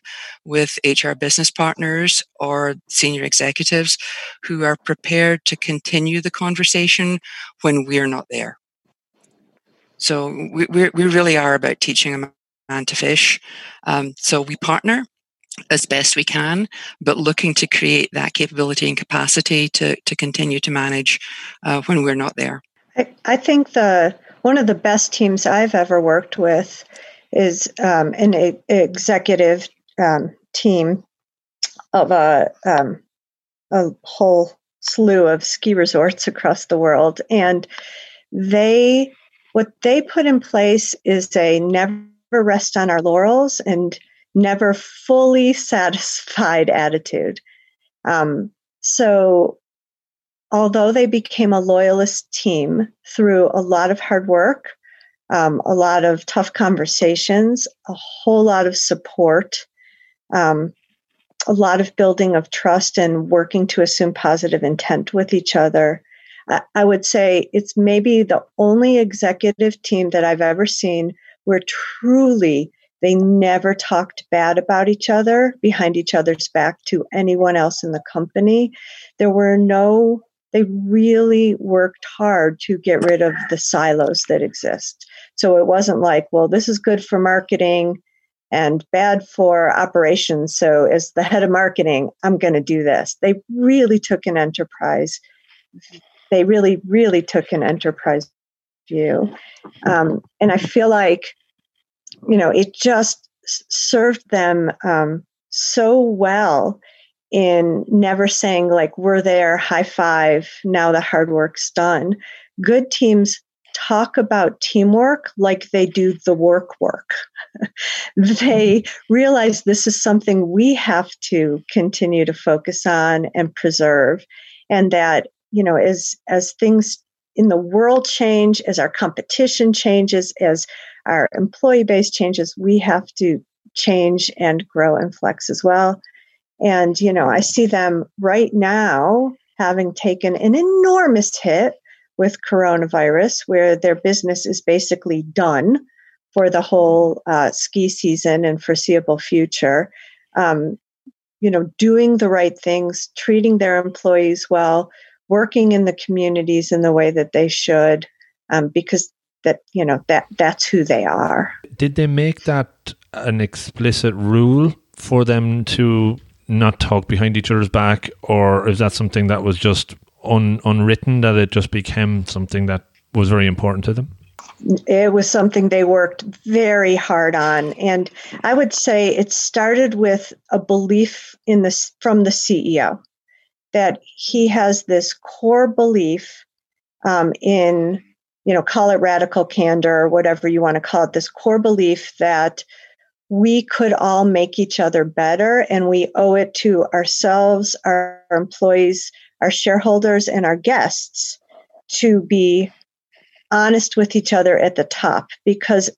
Speaker 3: with HR business partners or senior executives who are prepared to continue the conversation when we're not there. So we, we, we really are about teaching a man to fish. Um, so we partner as best we can, but looking to create that capability and capacity to, to continue to manage uh, when we're not there.
Speaker 4: I, I, think the one of the best teams I've ever worked with is um, an a, executive um, team of a um, a whole slew of ski resorts across the world, and they what they put in place is a never rest on our laurels and never fully satisfied attitude. Um, so, although they became a loyalist team through a lot of hard work, um, a lot of tough conversations, a whole lot of support, um, a lot of building of trust and working to assume positive intent with each other. I, I would say it's maybe the only executive team that I've ever seen where truly they never talked bad about each other behind each other's back to anyone else in the company. There were no, they really worked hard to get rid of the silos that exist. So it wasn't like, well, this is good for marketing and bad for operations. So as the head of marketing, I'm going to do this. They really took an enterprise. They really, really took an enterprise view. Um, and I feel like you know, it just served them um, so well in never saying like we're there high five now the hard work's done. Good teams talk about teamwork like they do the work work. They realize this is something we have to continue to focus on and preserve and that you know as as things in the world change as our competition changes as our employee base changes, we have to change and grow and flex as well. And, you know, I see them right now having taken an enormous hit with coronavirus, where their business is basically done for the whole uh, ski season and foreseeable future. Um, you know, doing the right things, treating their employees well, working in the communities in the way that they should, um, because that you know that that's who they are
Speaker 2: did they make that an explicit rule for them to not talk behind each other's back, or is that something that was just un, unwritten that it just became something that was very important to them?
Speaker 4: It was something they worked very hard on, and I would say it started with a belief in this from the CEO that he has this core belief um, in you know call it radical candor or whatever you want to call it this core belief that we could all make each other better and we owe it to ourselves, our employees, our shareholders, and our guests to be honest with each other at the top because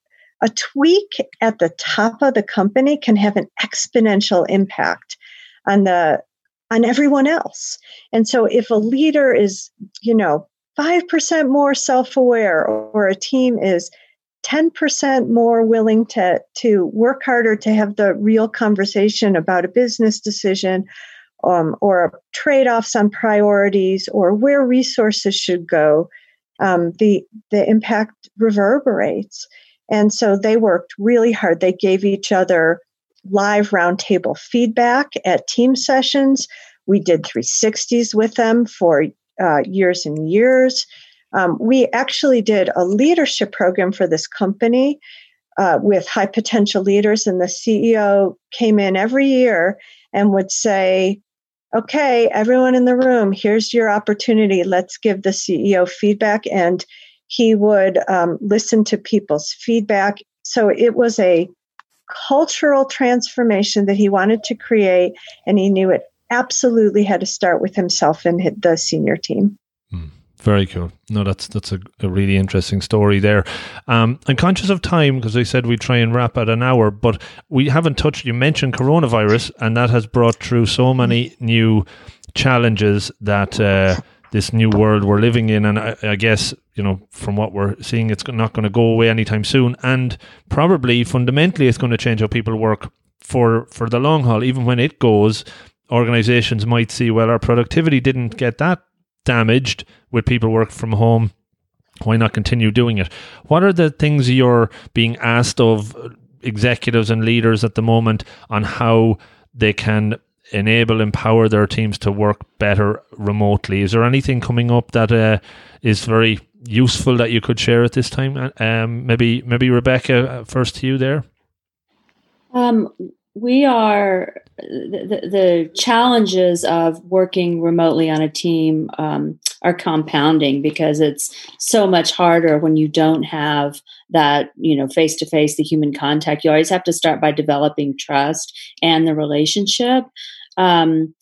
Speaker 4: a tweak at the top of the company can have an exponential impact on the on everyone else. And so if a leader is, you know, 5% more self-aware or a team is 10% more willing to, to work harder to have the real conversation about a business decision um, or trade offs on priorities or where resources should go, um, the, the impact reverberates. And so they worked really hard. They gave each other live roundtable feedback at team sessions. We did 360s with them for uh, years and years. Um, we actually did a leadership program for this company uh, with high potential leaders, and the CEO came in every year and would say, Okay, everyone in the room, here's your opportunity. Let's give the CEO feedback. And he would um, listen to people's feedback. So it was a cultural transformation that he wanted to create, and he knew it absolutely had to start with himself and the senior team.
Speaker 2: Very cool. No, that's that's a, a really interesting story there. Um, I'm conscious of time because I said we'd try and wrap at an hour, but we haven't touched. You mentioned coronavirus, and that has brought through so many new challenges that uh, this new world we're living in, and I, I guess you know from what we're seeing, it's not going to go away anytime soon, and probably fundamentally, it's going to change how people work for for the long haul. Even when it goes, organizations might see well, our productivity didn't get that damaged with people work from home. Why not continue doing it? What are the things you're being asked of uh, executives and leaders at the moment on how they can enable empower their teams to work better remotely. Is there anything coming up that uh, is very useful that you could share at this time? Um, maybe maybe rebecca uh, first to you there.
Speaker 5: Um, we are the, the, challenges of working remotely on a team um, are compounding because it's so much harder when you don't have that you know face to face the human contact. You always have to start by developing trust and the relationship um,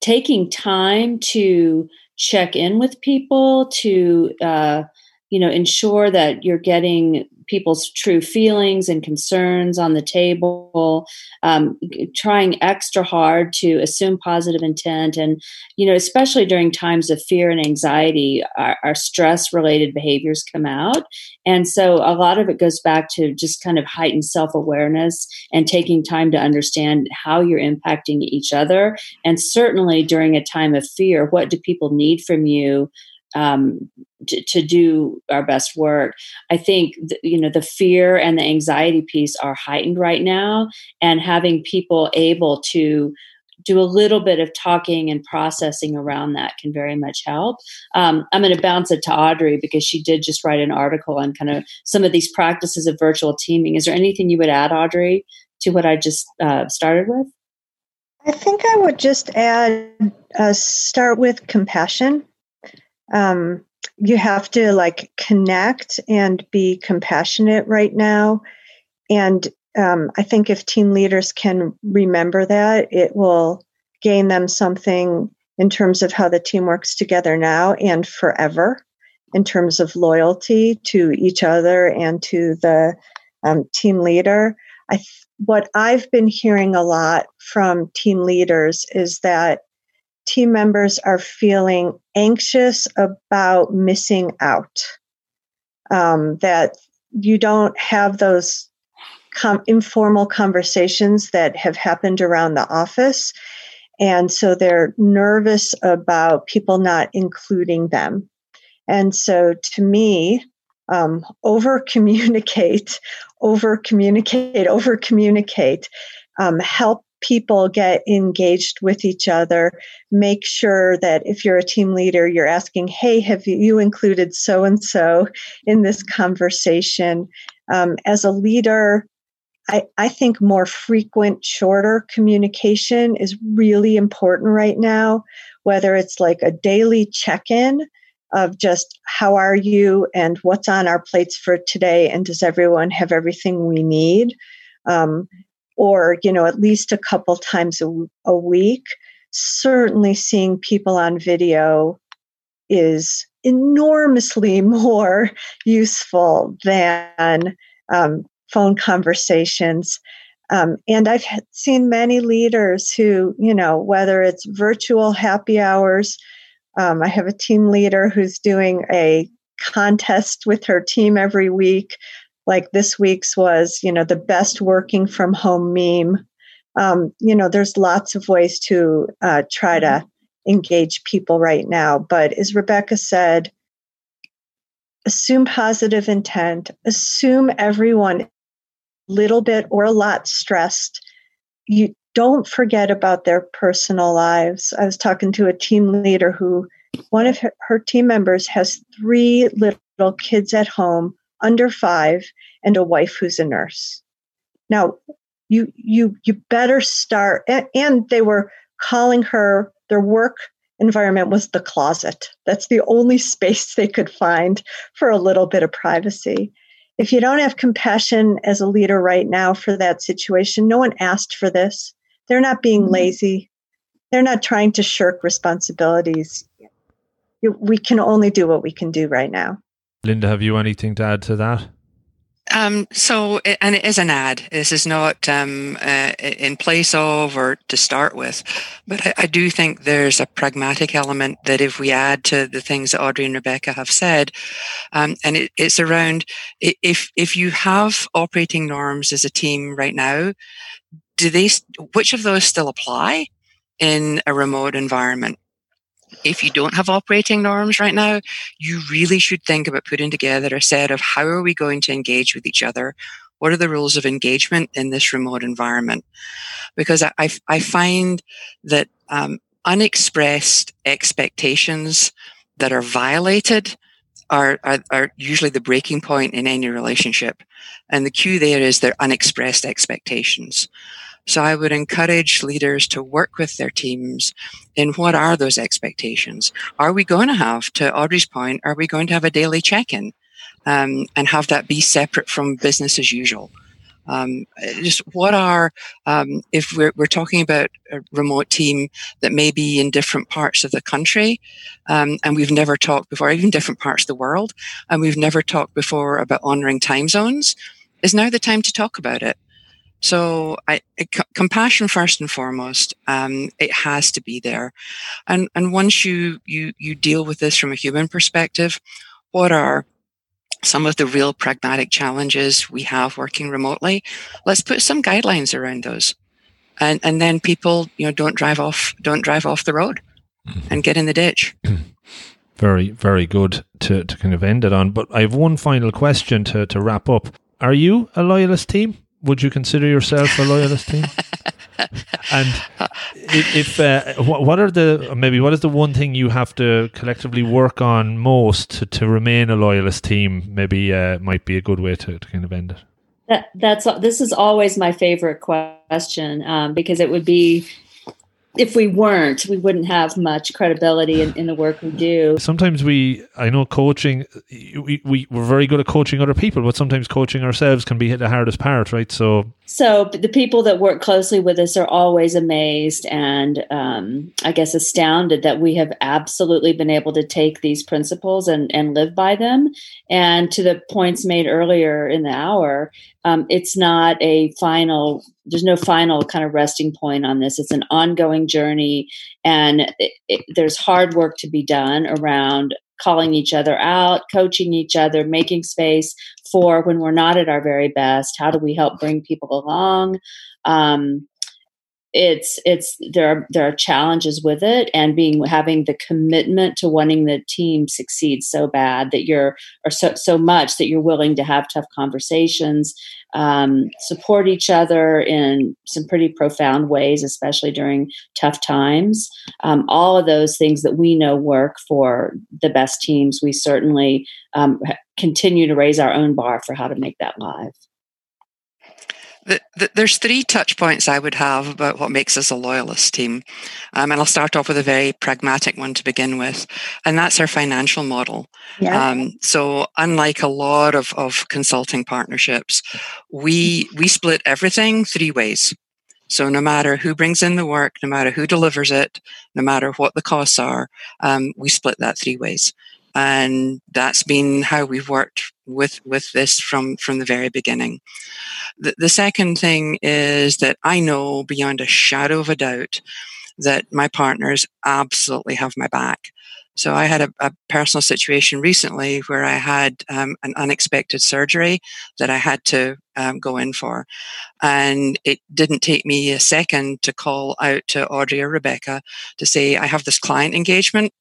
Speaker 5: taking time to check in with people to uh, you know ensure that you're getting people's true feelings and concerns on the table um, trying extra hard to assume positive intent. And you know especially during times of fear and anxiety our, our stress related behaviors come out. And so a lot of it goes back to just kind of heightened self-awareness and taking time to understand how you're impacting each other. And certainly during a time of fear what do people need from you um, to, to, do our best work. I think th- you know the fear and the anxiety piece are heightened right now, and having people able to do a little bit of talking and processing around that can very much help. Um, I'm going to bounce it to Audrey because she did just write an article on kind of some of these practices of virtual teaming. Is there anything you would add, Audrey, to what I just uh, started with?
Speaker 4: I think I would just add uh, start with compassion um, you have to like connect and be compassionate right now. And um, I think if team leaders can remember that, it will gain them something in terms of how the team works together now and forever, in terms of loyalty to each other and to the um, team leader. I th- what I've been hearing a lot from team leaders is that team members are feeling anxious about missing out. Um, that you don't have those com- informal conversations that have happened around the office. And so they're nervous about people not including them. And so to me, um, over communicate, over communicate, over communicate, um, help people get engaged with each other. Make sure that if you're a team leader, you're asking, hey, have you included so and so in this conversation? Um, as a leader, I, I think more frequent, shorter communication is really important right now, whether it's like a daily check in of just how are you and what's on our plates for today, and does everyone have everything we need? Um, or you know at least a couple times a, a week certainly seeing people on video is enormously more useful than um, phone conversations. Um, and i've seen many leaders who you know whether it's virtual happy hours um, i have a team leader who's doing a contest with her team every week like this week's was, you know, the best working from home meme. Um, you know, there's lots of ways to uh, try to engage people right now. But as Rebecca said, assume positive intent, assume everyone little bit or a lot stressed. You don't forget about their personal lives. I was talking to a team leader who one of her, her team members has three little kids at home under five and a wife who's a nurse. Now, you you you better start and, they were calling her their work environment was the closet. That's the only space they could find for a little bit of privacy. If you don't have compassion as a leader right now for that situation, no one asked for this. They're not being mm-hmm. lazy. They're not trying to shirk responsibilities. We can only do what we can do right now.
Speaker 2: Linda, have you anything to add to that?
Speaker 3: Um, so, and it is an ad. This is not um, uh, in place of or to start with, but I, I, do think there's a pragmatic element that if we add to the things that Audrey and Rebecca have said, um, and it, it's around if if you have operating norms as a team right now, do they which of those still apply in a remote environment? If you don't have operating norms right now, you really should think about putting together a set of how are we going to engage with each other? What are the rules of engagement in this remote environment? Because I, I find that um, unexpressed expectations that are violated are, are, are usually the breaking point in any relationship. And the cue there is their unexpressed expectations. So I would encourage leaders to work with their teams in what are those expectations? Are we going to have, to Audrey's point, are we going to have a daily check-in um, and have that be separate from business as usual? Um, just what are, um, if we're, we're talking about a remote team that may be in different parts of the country, um, and we've never talked before, even different parts of the world, and we've never talked before about honoring time zones, is now the time to talk about it. So, I, c- compassion first and foremost. Um, it has to be there, and and once you you you deal with this from a human perspective, what are some of the real pragmatic challenges we have working remotely? Let's put some guidelines around those, and and then people you know don't drive off don't drive off the road, mm-hmm. and get in the ditch.
Speaker 2: very very good to to kind of end it on. But I have one final question to to wrap up. Are you a loyalist team? Would you consider yourself a loyalist team? and if, uh, what are the maybe what is the one thing you have to collectively work on most to, to remain a loyalist team? Maybe uh, might be a good way to, to kind of end it.
Speaker 5: That, that's this is always my favorite question um, because it would be if we weren't, we wouldn't have much credibility in, in, the work we do.
Speaker 2: Sometimes we, I know coaching, we, we, we're very good at coaching other people, but sometimes coaching ourselves can be the hardest part, right? So,
Speaker 5: so the people that work closely with us are always amazed and um, I guess astounded that we have absolutely been able to take these principles and, and live by them. And to the points made earlier in the hour, um, it's not a final there's no final kind of resting point on this it's an ongoing journey and it, it, there's hard work to be done around calling each other out coaching each other making space for when we're not at our very best how do we help bring people along? Um, it's it's there are there are challenges with it and being having the commitment to wanting the team succeed so bad that you're or so so much that you're willing to have tough conversations um, support each other in some pretty profound ways especially during tough times. Um, all of those things that we know work for the best teams we certainly um, continue to raise our own bar for how to make that live
Speaker 3: the, the, there's three touch points I would have about what makes us a loyalist team. Um, and I'll start off with a very pragmatic one to begin with, and that's our financial model. Yeah. Um, so unlike a lot of, of consulting partnerships, we, we split everything three ways. So no matter who brings in the work, no matter who delivers it, no matter what the costs are, um, we split that three ways and that's been how we've worked with with this from from the very beginning the, the second thing is that i know beyond a shadow of a doubt that my partners absolutely have my back so I had a, a, personal situation recently where I had um, an unexpected surgery that I had to um, go in for. And it didn't take me a second to call out to Audrey or Rebecca to say, I have this client engagement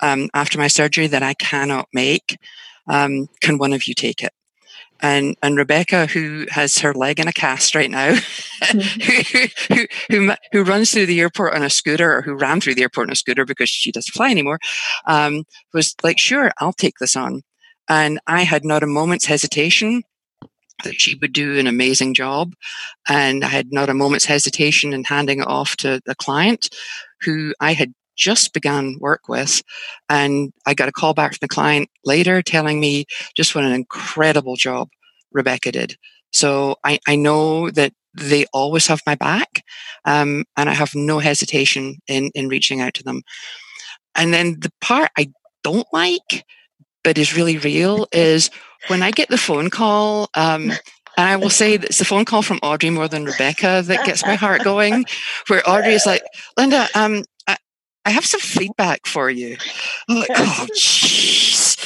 Speaker 3: um, after my surgery that I cannot make. Um, can one of you take it? And and Rebecca, who has her leg in a cast right now, mm-hmm. who, who, who who runs through the airport on a scooter, or who ran through the airport on a scooter because she doesn't fly anymore, um, was like, "Sure, I'll take this on." And I had not a moment's hesitation that she would do an amazing job. And I had not a moment's hesitation in handing it off to the client who I had just began work with. And I got a call back from the client later telling me just what an incredible job Rebecca did. So I, I know that they always have my back, um, and I have no hesitation in, in reaching out to them. And then the part I don't like, but is really real, is when I get the phone call. Um, and I will say that it's the phone call from Audrey more than Rebecca that gets my heart going, where Audrey is like, Linda, um, I have some feedback for you. I'm like, oh, jeez.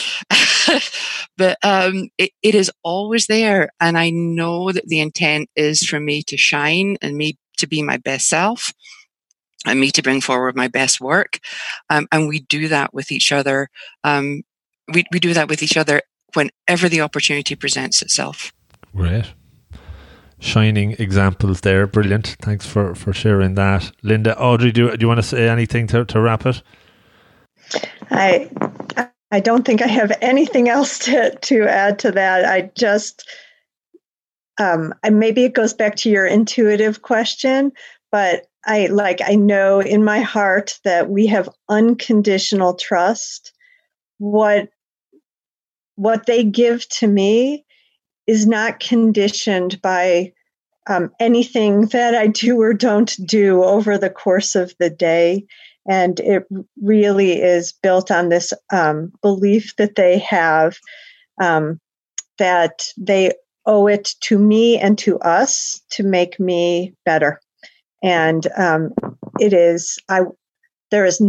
Speaker 3: but um, it, it is always there. And I know that the intent is for me to shine and me to be my best self and me to bring forward my best work. Um, and we do that with each other. Um, we, we do that with each other whenever the opportunity presents itself.
Speaker 2: Great shining examples there. Brilliant. Thanks for, for sharing that. Linda, Audrey, do, do you want to say anything to, to wrap it?
Speaker 4: I I don't think I have anything else to, to add to that. I just um, maybe it goes back to your intuitive question, but I like I know in my heart that we have unconditional trust. What what they give to me is not conditioned by um, anything that I do or don't do over the course of the day. And it really is built on this um, belief that they have um, that they owe it to me and to us to make me better. And um, it is, I, there is,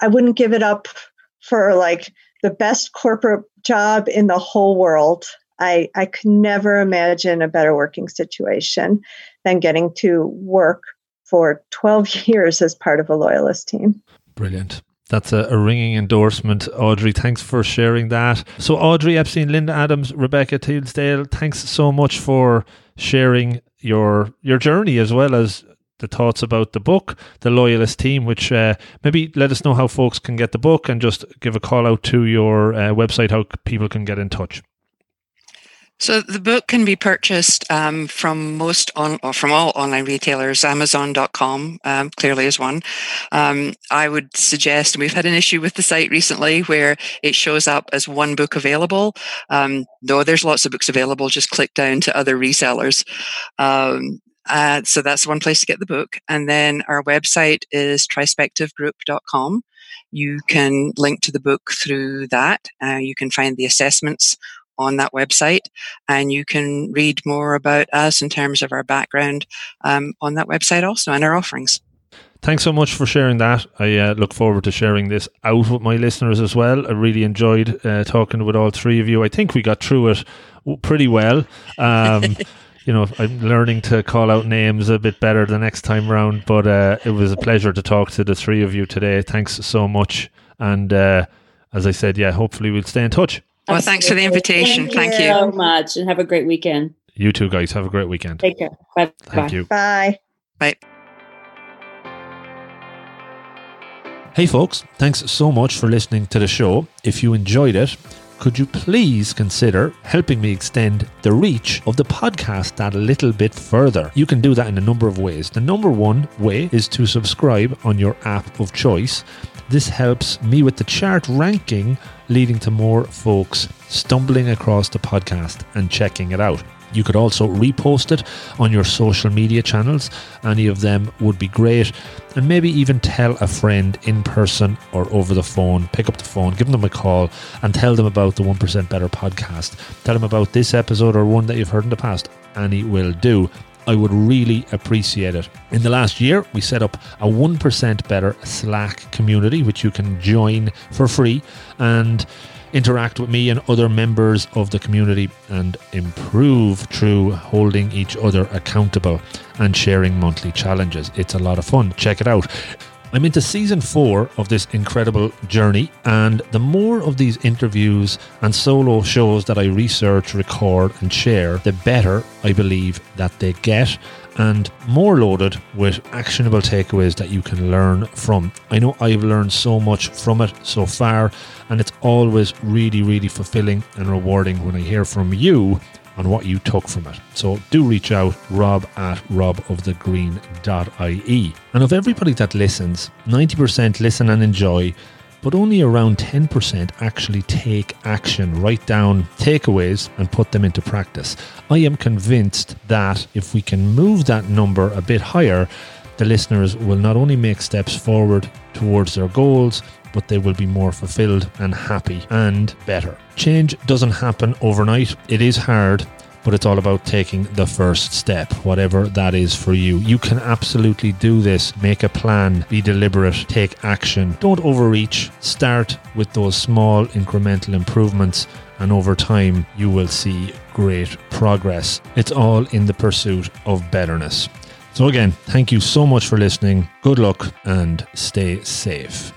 Speaker 4: I wouldn't give it up for like the best corporate job in the whole world. I, I could never imagine a better working situation than getting to work for 12 years as part of a loyalist team.
Speaker 2: Brilliant. That's a, a, ringing endorsement, Audrey. Thanks for sharing that. So, Audrey Epstein, Linda Adams, Rebecca Teasdale, thanks so much for sharing your your journey as well as the thoughts about the book, The Loyalist Team, which uh, maybe let us know how folks can get the book and just give a call out to your uh, website, how people can get in touch.
Speaker 3: So the book can be purchased um, from most on or from all online retailers. Amazon.com um, clearly is one. Um, I would suggest, and we've had an issue with the site recently where it shows up as one book available. Um, no, there's lots of books available. Just click down to other resellers. Um, uh, so that's one place to get the book. And then our website is trispectivegroup.com. You can link to the book through that. Uh, you can find the assessments on that website. And you can read more about us in terms of our background um, on that website also and our offerings.
Speaker 2: Thanks so much for sharing that. I uh, look forward to sharing this out with my listeners as well. I really enjoyed uh, talking with all three of you. I think we got through it pretty well. Um, you know, I'm learning to call out names a bit better the next time round. But uh, it was a pleasure to talk to the three of you today. Thanks so much. And uh, as I said, yeah, hopefully we'll stay in touch.
Speaker 3: Well, thanks for the invitation. Thank,
Speaker 5: Thank you so much, and have a great weekend.
Speaker 2: You too, guys. Have a great weekend.
Speaker 5: Take care. Bye.
Speaker 2: Thank
Speaker 5: Bye.
Speaker 2: you.
Speaker 4: Bye.
Speaker 3: Bye.
Speaker 2: Hey, folks, thanks so much for listening to the show. If you enjoyed it, could you please consider helping me extend the reach of the podcast that a little bit further? You can do that in a number of ways. The number one way is to subscribe on your app of choice. This helps me with the chart ranking, leading to more folks stumbling across the podcast and checking it out. You could also repost it on your social media channels. Any of them would be great. And maybe even tell a friend in person or over the phone. Pick up the phone, give them a call, and tell them about the 1% Better podcast. Tell them about this episode or one that you've heard in the past. Any will do. I would really appreciate it. In the last year, we set up a 1% Better Slack community, which you can join for free. And interact with me and other members of the community and improve through holding each other accountable and sharing monthly challenges. It's a lot of fun. Check it out. I'm into season four of this incredible journey, and the more of these interviews and solo shows that I research, record, and share, the better I believe that they get and more loaded with actionable takeaways that you can learn from. I know I've learned so much from it so far, and it's always really, really fulfilling and rewarding when I hear from you on what you took from it. So do reach out, rob at robofthegreen.ie. And of everybody that listens, 90% listen and enjoy, but only around 10% actually take action, write down takeaways, and put them into practice. I am convinced that if we can move that number a bit higher, the listeners will not only make steps forward towards their goals, but they will be more fulfilled and happy and better. Change doesn't happen overnight, it is hard. But it's all about taking the first step, whatever that is for you. You can absolutely do this. Make a plan, be deliberate, take action. Don't overreach. Start with those small incremental improvements, and over time, you will see great progress. It's all in the pursuit of betterness. So, again, thank you so much for listening. Good luck and stay safe.